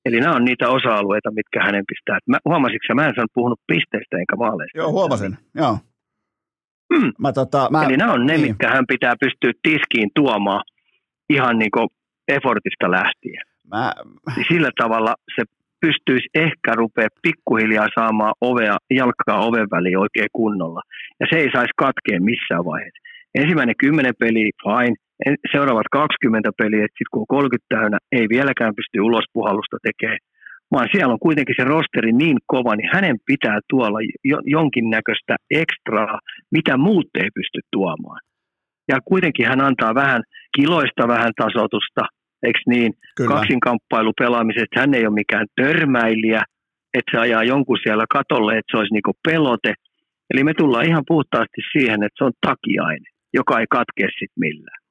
C: Eli nämä on niitä osa-alueita, mitkä hänen pistää. Mä, huomasitko mä en saanut puhunut pisteistä enkä maaleista.
A: Joo, huomasin, joo.
C: Hmm. Mä, tota, mä, Eli nämä on ne, niin. mitkä hän pitää pystyä tiskiin tuomaan ihan niin kuin effortista lähtien. Mä... Niin sillä tavalla se pystyisi ehkä rupea pikkuhiljaa saamaan ovea, jalkaa oven väliin oikein kunnolla. Ja se ei saisi katkea missään vaiheessa. Ensimmäinen kymmenen peli, fine. Seuraavat 20 peliä, sitten kun on 30 täynnä, ei vieläkään pysty ulospuhallusta tekemään. Vaan siellä on kuitenkin se rosteri niin kova, niin hänen pitää tuolla jo, jonkinnäköistä ekstraa, mitä muut ei pysty tuomaan ja kuitenkin hän antaa vähän kiloista vähän tasotusta, eikö niin? Kyllä. Kaksinkamppailu pelaamisesta, hän ei ole mikään törmäilijä, että se ajaa jonkun siellä katolle, että se olisi niinku pelote. Eli me tullaan ihan puhtaasti siihen, että se on takiainen, joka ei katkea sitten millään.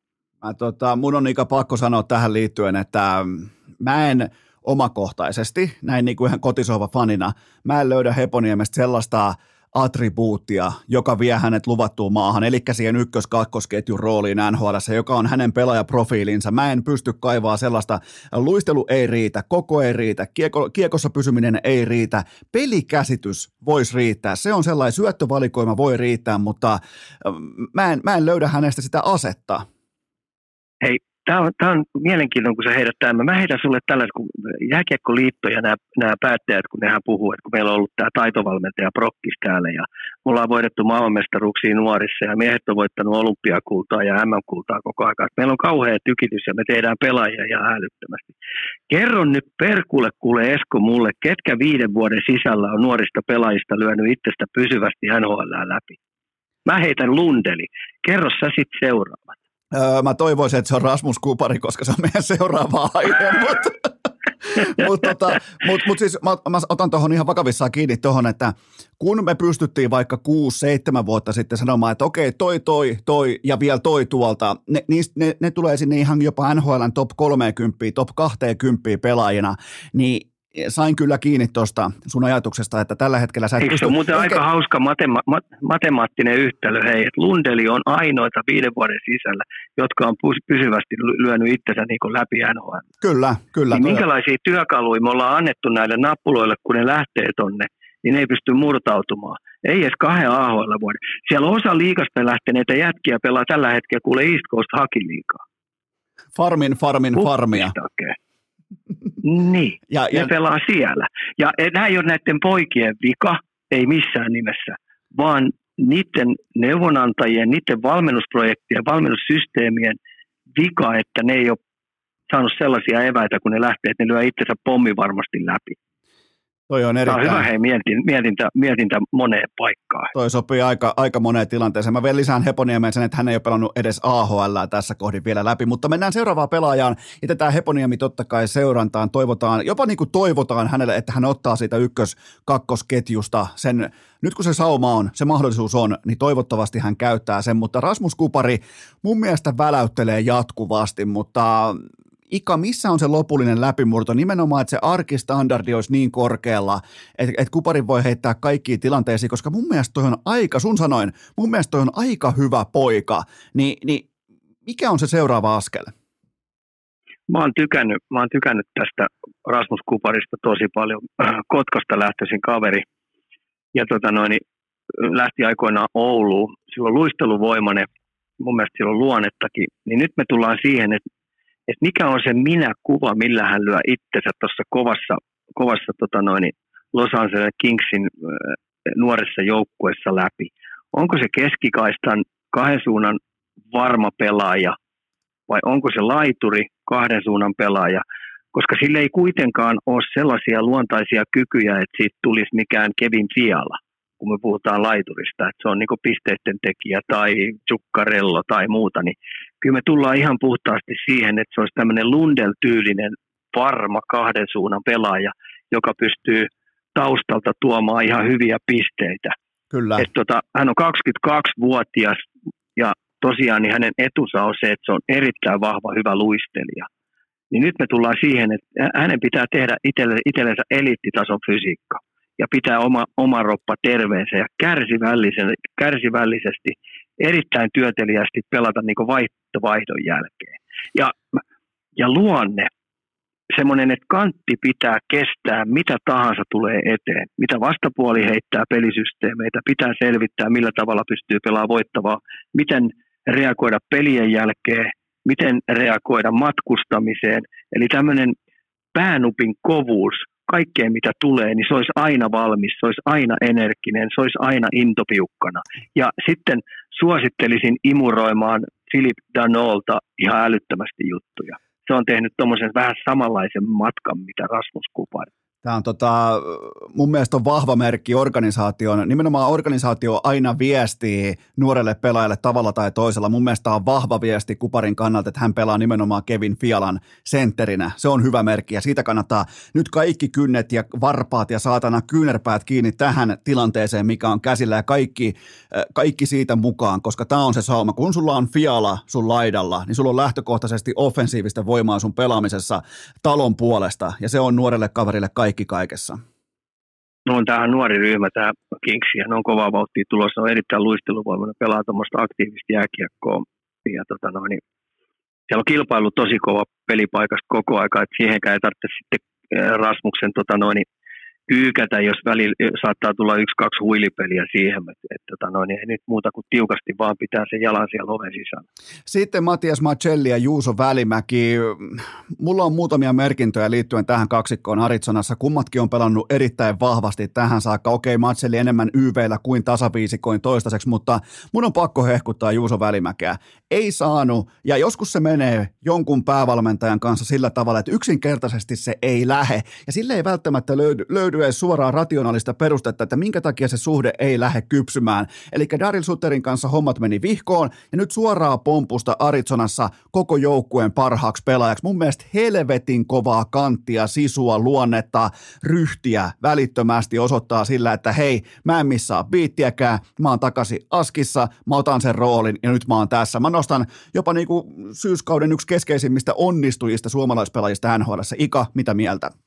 A: Mä, tota, mun on ikä pakko sanoa tähän liittyen, että mä en omakohtaisesti, näin niin kuin ihan kotisova fanina, mä en löydä Heponiemestä sellaista attribuuttia, joka vie hänet luvattuun maahan, eli siihen ykkös-kakkosketjun rooliin NHL, joka on hänen pelaajaprofiilinsa. Mä en pysty kaivaa sellaista, luistelu ei riitä, koko ei riitä, kieko, kiekossa pysyminen ei riitä, pelikäsitys voisi riittää, se on sellainen syöttövalikoima voi riittää, mutta mä en, mä en löydä hänestä sitä asetta.
C: Hei, tämä on, on mielenkiintoinen, kun sä heidät tämän. Mä heitän sulle tällaisen, kun Jääkiekkoliitto ja nämä, päättäjät, kun nehän puhuu, että kun meillä on ollut tämä taitovalmentaja Prokkis täällä ja me ollaan voitettu maailmanmestaruuksia nuorissa ja miehet on voittanut olympiakultaa ja MM-kultaa koko ajan. Meillä on kauhea tykitys ja me tehdään pelaajia ja älyttömästi. Kerron nyt perkulle kuule Esko mulle, ketkä viiden vuoden sisällä on nuorista pelaajista lyönyt itsestä pysyvästi NHL läpi. Mä heitän Lundeli. Kerro sä sitten seuraavat.
A: Öö, mä toivoisin, että se on Rasmus Kupari, koska se on meidän seuraava aihe, mutta mutta tota, mut, mut siis mä, mä otan tuohon ihan vakavissaan kiinni tuohon, että kun me pystyttiin vaikka 6-7 vuotta sitten sanomaan, että okei, toi, toi, toi ja vielä toi tuolta, ne, ne, ne tulee sinne ihan jopa NHLn top 30, top 20 pelaajina, niin sain kyllä kiinni tuosta sun ajatuksesta, että tällä hetkellä sä et
C: pysty... on muuten aika hauska matema- mat- matemaattinen yhtälö, hei, että Lundeli on ainoita viiden vuoden sisällä, jotka on pysyvästi lyönyt itsensä niin läpi NHL.
A: Kyllä, kyllä.
C: Niin minkälaisia työkaluja me ollaan annettu näille nappuloille, kun ne lähtee tonne, niin ne ei pysty murtautumaan. Ei edes kahden AHL vuoden. Siellä osa liikasta lähteneitä jätkiä pelaa tällä hetkellä, kuule East Coast.
A: Farmin, farmin, farmia.
C: Okay. Niin, ja, ja... ne pelaa siellä. Ja nämä ei ole näiden poikien vika, ei missään nimessä, vaan niiden neuvonantajien, niiden valmennusprojektien, valmennussysteemien vika, että ne ei ole saanut sellaisia eväitä, kun ne lähtee, että ne lyö itsensä pommi varmasti läpi.
A: Toi on, erittäin...
C: Tämä on hyvä hei, mietin, mietintä, mietintä moneen paikkaan.
A: Toi sopii aika, aika moneen tilanteeseen. Mä vielä lisään Heponiemen sen, että hän ei ole pelannut edes AHL tässä kohdin vielä läpi, mutta mennään seuraavaan pelaajaan. Ja tämä Heponiemi totta kai seurantaan, toivotaan, jopa niin kuin toivotaan hänelle, että hän ottaa siitä ykkös-kakkosketjusta sen, nyt kun se sauma on, se mahdollisuus on, niin toivottavasti hän käyttää sen, mutta Rasmus Kupari mun mielestä väläyttelee jatkuvasti, mutta Ika, missä on se lopullinen läpimurto? Nimenomaan, että se arkistandardi olisi niin korkealla, että, että Kupari voi heittää kaikkiin tilanteisiin, koska mun mielestä toi on aika, sun sanoin, mun mielestä toi on aika hyvä poika. Ni, niin mikä on se seuraava askel?
C: Mä oon tykännyt, mä oon tykännyt tästä Rasmus Kuparista tosi paljon. Kotkasta lähtöisin kaveri. Ja tota noin, niin lähti aikoinaan Ouluun. Sillä on luisteluvoimainen, mun mielestä sillä on luonnettakin. Niin nyt me tullaan siihen, että että mikä on se minä-kuva, millä hän lyö itsensä tuossa kovassa, kovassa tota noin, Los Angeles Kingsin nuoressa joukkuessa läpi. Onko se keskikaistan kahden suunnan varma pelaaja vai onko se laituri kahden suunnan pelaaja, koska sille ei kuitenkaan ole sellaisia luontaisia kykyjä, että siitä tulisi mikään Kevin Fiala, kun me puhutaan laiturista, että se on niin pisteiden tekijä tai Zuccarello tai muuta, niin kyllä me tullaan ihan puhtaasti siihen, että se olisi tämmöinen Lundel-tyylinen varma kahden suunnan pelaaja, joka pystyy taustalta tuomaan ihan hyviä pisteitä.
A: Kyllä.
C: Et tota, hän on 22-vuotias ja tosiaan niin hänen etunsa on se, että se on erittäin vahva, hyvä luistelija. Niin nyt me tullaan siihen, että hänen pitää tehdä itselle, itsellensä eliittitason fysiikka ja pitää oma, oma roppa terveensä ja kärsivällisesti erittäin työteliästi pelata niin vaihtovaihdon jälkeen. Ja, ja luonne, semmoinen, että kantti pitää kestää mitä tahansa tulee eteen. Mitä vastapuoli heittää pelisysteemeitä, pitää selvittää millä tavalla pystyy pelaamaan voittavaa, miten reagoida pelien jälkeen, miten reagoida matkustamiseen. Eli tämmöinen päänupin kovuus kaikkeen mitä tulee, niin se olisi aina valmis, se olisi aina energinen, se olisi aina intopiukkana. Ja sitten suosittelisin imuroimaan Philip Danolta ihan älyttömästi juttuja. Se on tehnyt tuommoisen vähän samanlaisen matkan, mitä Rasmus Kupari.
A: Tämä on tota, mun mielestä on vahva merkki organisaation. Nimenomaan organisaatio aina viestii nuorelle pelaajalle tavalla tai toisella. Mun mielestä on vahva viesti Kuparin kannalta, että hän pelaa nimenomaan Kevin Fialan sentterinä. Se on hyvä merkki ja siitä kannattaa nyt kaikki kynnet ja varpaat ja saatana kyynärpäät kiinni tähän tilanteeseen, mikä on käsillä ja kaikki, kaikki siitä mukaan, koska tämä on se sauma. Kun sulla on Fiala sun laidalla, niin sulla on lähtökohtaisesti offensiivista voimaa sun pelaamisessa talon puolesta ja se on nuorelle kaverille kaikki kaikki kaikessa?
C: No on tähän nuori ryhmä, tämä Kings, ja ne on kovaa vauhtia tulossa, on erittäin luisteluvoimainen, pelaa tuommoista aktiivista jääkiekkoa. Ja tota no, niin siellä on kilpailu tosi kova pelipaikasta koko aika, että siihenkään ei tarvitse sitten Rasmuksen tota noin, kyykätä, jos välillä saattaa tulla yksi, kaksi huilipeliä siihen, että, että tota noin, ei nyt muuta kuin tiukasti vaan pitää sen jalan siellä oven sisällä.
A: Sitten Matias Macelli ja Juuso Välimäki. Mulla on muutamia merkintöjä liittyen tähän kaksikkoon Arizonassa. Kummatkin on pelannut erittäin vahvasti tähän saakka. Okei, Macelli enemmän YVllä kuin tasaviisikoin toistaiseksi, mutta mun on pakko hehkuttaa Juuso Välimäkeä. Ei saanut, ja joskus se menee jonkun päävalmentajan kanssa sillä tavalla, että yksinkertaisesti se ei lähe. Ja sille ei välttämättä löydy, löydy edes suoraan rationaalista perustetta, että minkä takia se suhde ei lähde kypsymään. Eli Daryl Sutterin kanssa hommat meni vihkoon, ja nyt suoraa pompusta Arizonassa koko joukkueen parhaaksi pelaajaksi. Mun mielestä helvetin kovaa kanttia, sisua, luonnetta, ryhtiä välittömästi osoittaa sillä, että hei, mä en missaa biittiäkään, mä oon takaisin askissa, mä otan sen roolin ja nyt mä oon tässä. Mä nostan jopa niinku syyskauden yksi keskeisimmistä onnistujista suomalaispelaajista NHL. Ika, mitä mieltä?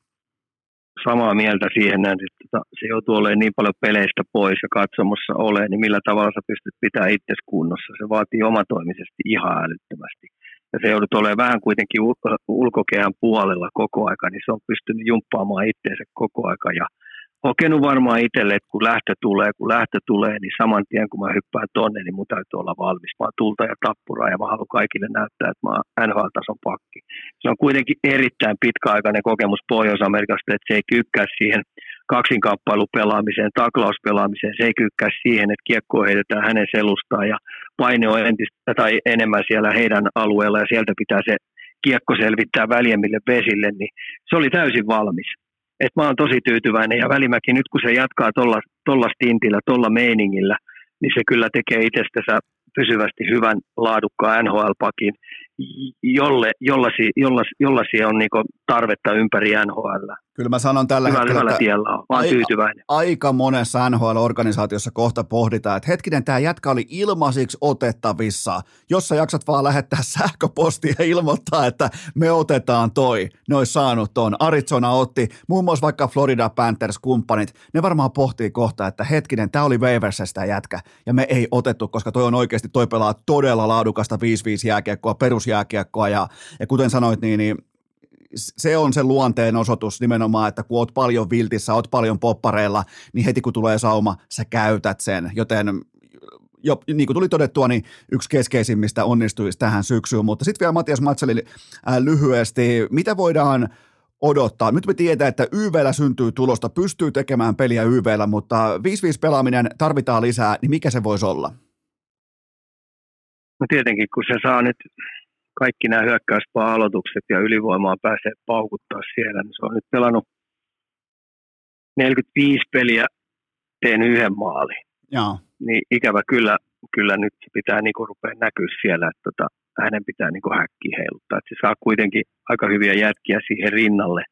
C: Samaa mieltä siihen että tota, se joutuu olemaan niin paljon peleistä pois ja katsomossa ole, niin millä tavalla sä pystyt pitämään itse kunnossa. Se vaatii omatoimisesti ihan älyttömästi. Ja se joudut olemaan vähän kuitenkin ulkokehän puolella koko aika, niin se on pystynyt jumppaamaan itseensä koko aika ja kokenut varmaan itselle, että kun lähtö tulee, kun lähtö tulee, niin saman tien kun mä hyppään tonne, niin mun täytyy olla valmis. Mä oon tulta ja tappuraa ja mä haluan kaikille näyttää, että mä oon NHL-tason pakki. Se on kuitenkin erittäin pitkäaikainen kokemus Pohjois-Amerikasta, että se ei kykkää siihen kaksinkamppailupelaamiseen, taklauspelaamiseen, se ei kykkää siihen, että kiekko heitetään hänen selustaan ja paine on entistä tai enemmän siellä heidän alueella ja sieltä pitää se kiekko selvittää väljemmille vesille, niin se oli täysin valmis et mä oon tosi tyytyväinen ja Välimäki nyt kun se jatkaa tolla, tolla stintillä, tolla meiningillä, niin se kyllä tekee itsestänsä pysyvästi hyvän laadukkaan NHL-pakin, jolle, jollasi, jollasi, jollasi on niin tarvetta ympäri NHL.
A: Kyllä mä sanon tällä
C: Hyvä,
A: hetkellä,
C: että tiellä on. Mä tyytyväinen.
A: Aika monessa NHL-organisaatiossa kohta pohditaan, että hetkinen, tämä jätkä oli ilmaisiksi otettavissa. Jos sä jaksat vaan lähettää sähköpostia ja ilmoittaa, että me otetaan toi, ne olisi saanut ton. Arizona otti, muun muassa vaikka Florida Panthers-kumppanit, ne varmaan pohtii kohta, että hetkinen, tämä oli Waversistä jätkä, ja me ei otettu, koska toi on oikeasti, toi pelaa todella laadukasta 5-5 jääkiekkoa, perusjääkiekkoa, ja, ja kuten sanoit, niin, niin se on se luonteen osoitus nimenomaan, että kun oot paljon viltissä, oot paljon poppareilla, niin heti kun tulee sauma, sä käytät sen, joten jo, niin kuin tuli todettua, niin yksi keskeisimmistä onnistuisi tähän syksyyn, mutta sitten vielä Matias Matseli äh, lyhyesti, mitä voidaan odottaa? Nyt me tiedetään, että YVllä syntyy tulosta, pystyy tekemään peliä YVllä, mutta 5-5 pelaaminen tarvitaan lisää, niin mikä se voisi olla?
C: No tietenkin, kun se saa nyt kaikki nämä hyökkäyspaa aloitukset ja ylivoimaa pääsee paukuttaa siellä, niin se on nyt pelannut 45 peliä, teen yhden maalin.
A: Joo.
C: Niin ikävä kyllä, kyllä nyt pitää niinku rupea näkyä siellä, että tota, hänen pitää niinku häkkiä heiluttaa. Että se saa kuitenkin aika hyviä jätkiä siihen rinnalle,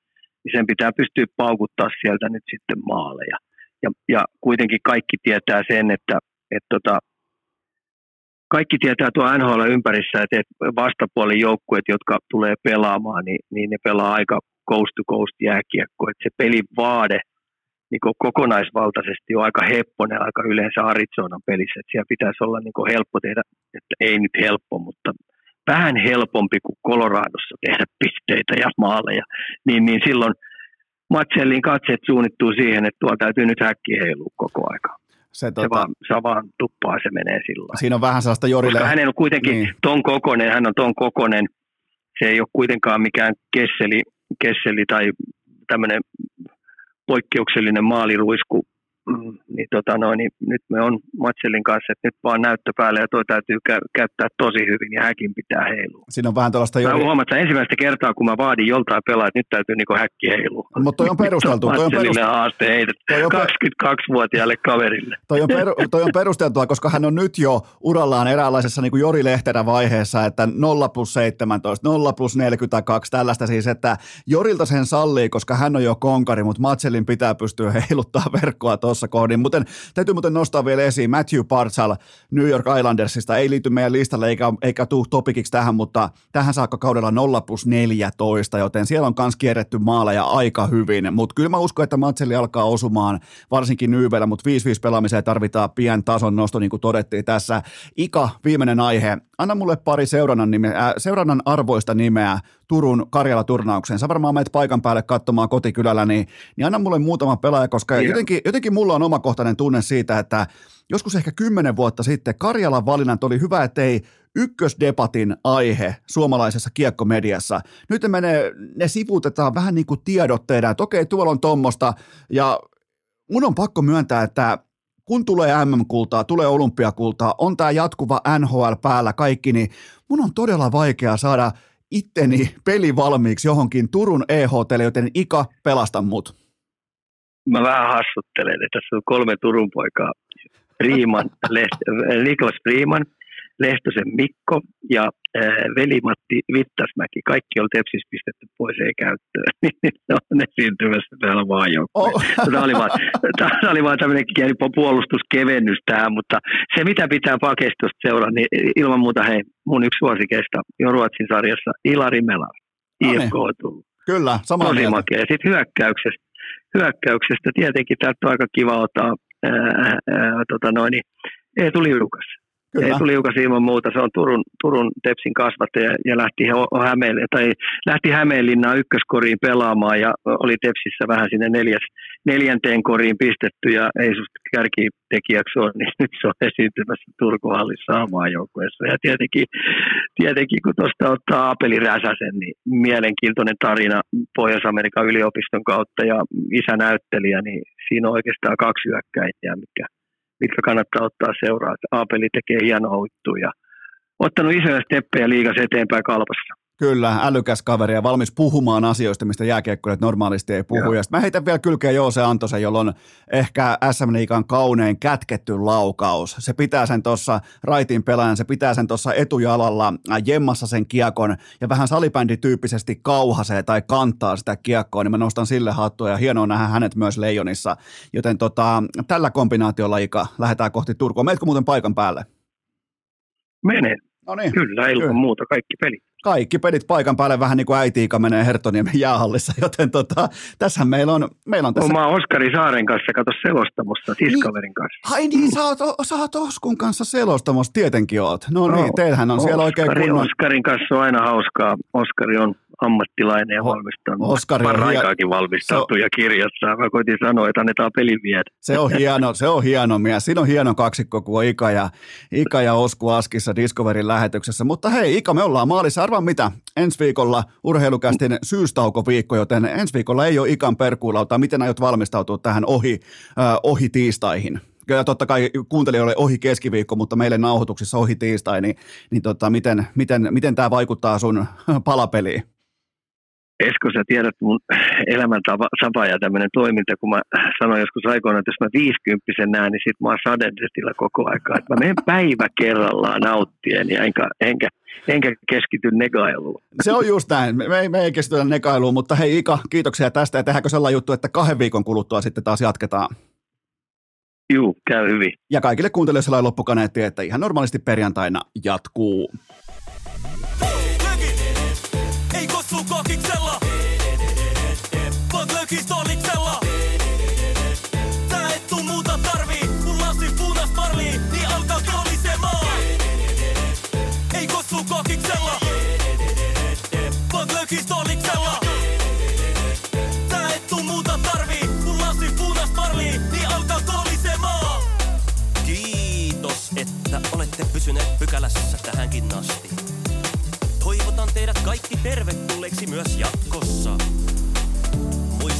C: niin sen pitää pystyä paukuttaa sieltä nyt sitten maaleja. Ja, ja kuitenkin kaikki tietää sen, että, että tota, kaikki tietää tuo NHL ympärissä, että vastapuolin joukkueet, jotka tulee pelaamaan, niin, niin ne pelaa aika coast to coast jääkiekko. Että se pelivaade niin kokonaisvaltaisesti on aika hepponen aika yleensä Arizonan pelissä. Että siellä pitäisi olla niin helppo tehdä, että ei nyt helppo, mutta vähän helpompi kuin Coloradossa tehdä pisteitä ja maaleja. Niin, niin silloin Matsellin katseet suunnittuu siihen, että tuolla täytyy nyt häkki heilua koko aika. Se, tota, se, vaan, se vaan tuppaa, se menee sillä
A: Siinä on vähän sellaista Jorille.
C: Koska hänen on kuitenkin niin. ton kokonen, hän on ton kokonen, se ei ole kuitenkaan mikään kesseli, kesseli tai tämmöinen poikkeuksellinen maaliruisku, niin, tota noin, niin nyt me on Matselin kanssa, että nyt vaan näyttö päälle ja toi täytyy kä- käyttää tosi hyvin ja häkin pitää heilua.
A: Siinä on vähän tällaista...
C: Mä huomaan, että ensimmäistä kertaa, kun mä vaadin joltain pelaa, että nyt täytyy niinku häkki heilua.
A: Mutta toi on perusteltu.
C: toi on perusteltu. haaste heitet toi on 22-vuotiaalle kaverille.
A: Toi on, per, toi on perusteltua, koska hän on nyt jo urallaan eräänlaisessa niin kuin Jori Lehterä vaiheessa, että 0 plus 17, 0 plus 42, tällaista siis, että Jorilta sen sallii, koska hän on jo konkari, mutta Matselin pitää pystyä heiluttaa verkkoa tossa tuossa kohdin. Mutta täytyy muuten nostaa vielä esiin Matthew Partsal New York Islandersista. Ei liity meidän listalle eikä, eikä tuu topikiksi tähän, mutta tähän saakka kaudella 0 plus 14, joten siellä on myös kierretty maaleja aika hyvin. Mutta kyllä mä uskon, että Matseli alkaa osumaan varsinkin Nyyvellä, mutta 5-5 pelaamiseen tarvitaan pien tason nosto, niin kuin todettiin tässä. Ika, viimeinen aihe. Anna mulle pari seurannan, nimeä, äh, seurannan arvoista nimeä Turun Karjala-turnaukseen. Sä varmaan menet paikan päälle katsomaan kotikylällä, niin, niin anna mulle muutama pelaaja, koska jotenkin, jotenkin mulla on omakohtainen tunne siitä, että joskus ehkä kymmenen vuotta sitten Karjalan valinnat oli hyvä, ettei ykkösdebatin aihe suomalaisessa kiekkomediassa. Nyt ne, menee, ne sivutetaan vähän niin kuin tiedotteena, että okei, tuolla on tommosta, ja mun on pakko myöntää, että kun tulee MM-kultaa, tulee olympiakultaa, on tämä jatkuva NHL päällä kaikki, niin mun on todella vaikea saada itteni peli valmiiksi johonkin Turun EHT, joten Ika, pelasta mut.
C: Mä vähän hassuttelen, että tässä on kolme Turun poikaa. Riiman, Niklas Riiman, Lehtosen Mikko ja ää, veli-Matti Vittasmäki. Kaikki on Tepsis pistetty pois ei käyttöön. ne on esiintymässä täällä vaan oh. Tämä oli vaan, tämä oli vaan tämmöinen puolustuskevennys tähän, mutta se mitä pitää pakestosta seuraa, niin ilman muuta hei, mun yksi suosikeista jo Ruotsin sarjassa, Ilari Melar. IFK on tullut.
A: Kyllä, sama
C: Tosi makea. Ja sitten hyökkäyksestä, hyökkäyksestä tietenkin täältä on aika kiva ottaa ää, ää, tota noin, Eetu Liukas Kyllä. Ei Liukas ilman muuta. Se on Turun, Turun Tepsin kasvattaja ja lähti, Hämeen, tai lähti Hämeenlinnaan ykköskoriin pelaamaan ja oli Tepsissä vähän sinne neljäs, neljänteen koriin pistetty ja ei susta kärkitekijäksi ole, niin nyt se on esiintymässä Turkuhallissa saamaan joukkueessa. Ja tietenkin, tietenkin kun tuosta ottaa Apeli Räsäsen, niin mielenkiintoinen tarina Pohjois-Amerikan yliopiston kautta ja isänäyttelijä, niin siinä on oikeastaan kaksi hyökkäitä, mikä mitkä kannattaa ottaa seuraa. Aapeli tekee hienoa juttua ja ottanut isoja steppejä liigas eteenpäin kalpassa.
A: Kyllä, älykäs kaveri ja valmis puhumaan asioista, mistä jääkiekkoilijat normaalisti ei puhu. Ja mä heitän vielä kylkeen Joose Antosen, jolla on ehkä SM Liikan kaunein kätketty laukaus. Se pitää sen tuossa raitin pelaajan, se pitää sen tuossa etujalalla äh, jemmassa sen kiekon ja vähän salibändityyppisesti kauhasee tai kantaa sitä kiekkoa, niin mä nostan sille hattua ja hienoa nähdä hänet myös Leijonissa. Joten tota, tällä kombinaatiolla Ika lähdetään kohti Turkua. Meetkö muuten paikan päälle?
C: Menen. No niin. Kyllä, ilman Kyllä. muuta kaikki pelit
A: kaikki pelit paikan päälle vähän niin kuin äitiika menee Hertoniemen jäähallissa, joten tota, tässä meillä on, meillä on tässä...
C: Mä Oskari Saaren kanssa, kato selostamossa, Tiskaverin niin, kanssa.
A: Ai niin, sä oot, sä oot Oskun kanssa selostamossa, tietenkin oot. No, no niin, teillähän on Oskari, siellä oikein kunnon...
C: Oskarin kanssa on aina hauskaa. Oskari on ammattilainen ja valmistanut. Oskari on aikaakin valmistautu ja kirjassa. Mä koitin sanoa, että annetaan pelin viedä.
A: Se on hieno, se on hieno mies. Siinä on hieno kaksikko, kun on Ika ja, Ika ja Osku Askissa Discoverin lähetyksessä. Mutta hei, Ika, me ollaan maalissa. Arvaa mitä, ensi viikolla urheilukästin syystaukoviikko, joten ensi viikolla ei ole Ikan perkuulauta. Miten aiot valmistautua tähän ohi, äh, ohi tiistaihin? ja totta kai kuuntelijoille ohi keskiviikko, mutta meille nauhoituksissa ohi tiistai, niin, niin tota, miten, miten, miten tämä vaikuttaa sun palapeliin?
C: Esko, sä tiedät mun elämäntapa ja tämmöinen toiminta, kun mä sanoin joskus aikoina, että jos mä viisikymppisen näen, niin sit mä oon sadedestillä koko aikaa. Mä menen päivä kerrallaan nauttien ja enkä, enkä, enkä keskity negailuun.
A: Se on just näin. Me, me, me ei keskitytä negailuun, mutta hei Ika, kiitoksia tästä ja tehdäänkö sellainen juttu, että kahden viikon kuluttua sitten taas jatketaan?
C: Juu, käy hyvin.
A: Ja kaikille kuuntelijoille sellainen loppukaneetti, että ihan normaalisti perjantaina jatkuu.
D: Kihtoliksella. Tää et tuu muuta tarvii, kun lasi punas parlii, niin alkaa kolisemaan. Ei kossu kokiksella, vaan lökistoliksella. Tää et tuu muuta tarvii, kun lasi punas parlii, niin alkaa kolisemaan. Kiitos, että olette pysyneet pykälässä tähänkin asti. Toivotan teidät kaikki tervetulleeksi myös jatkossa.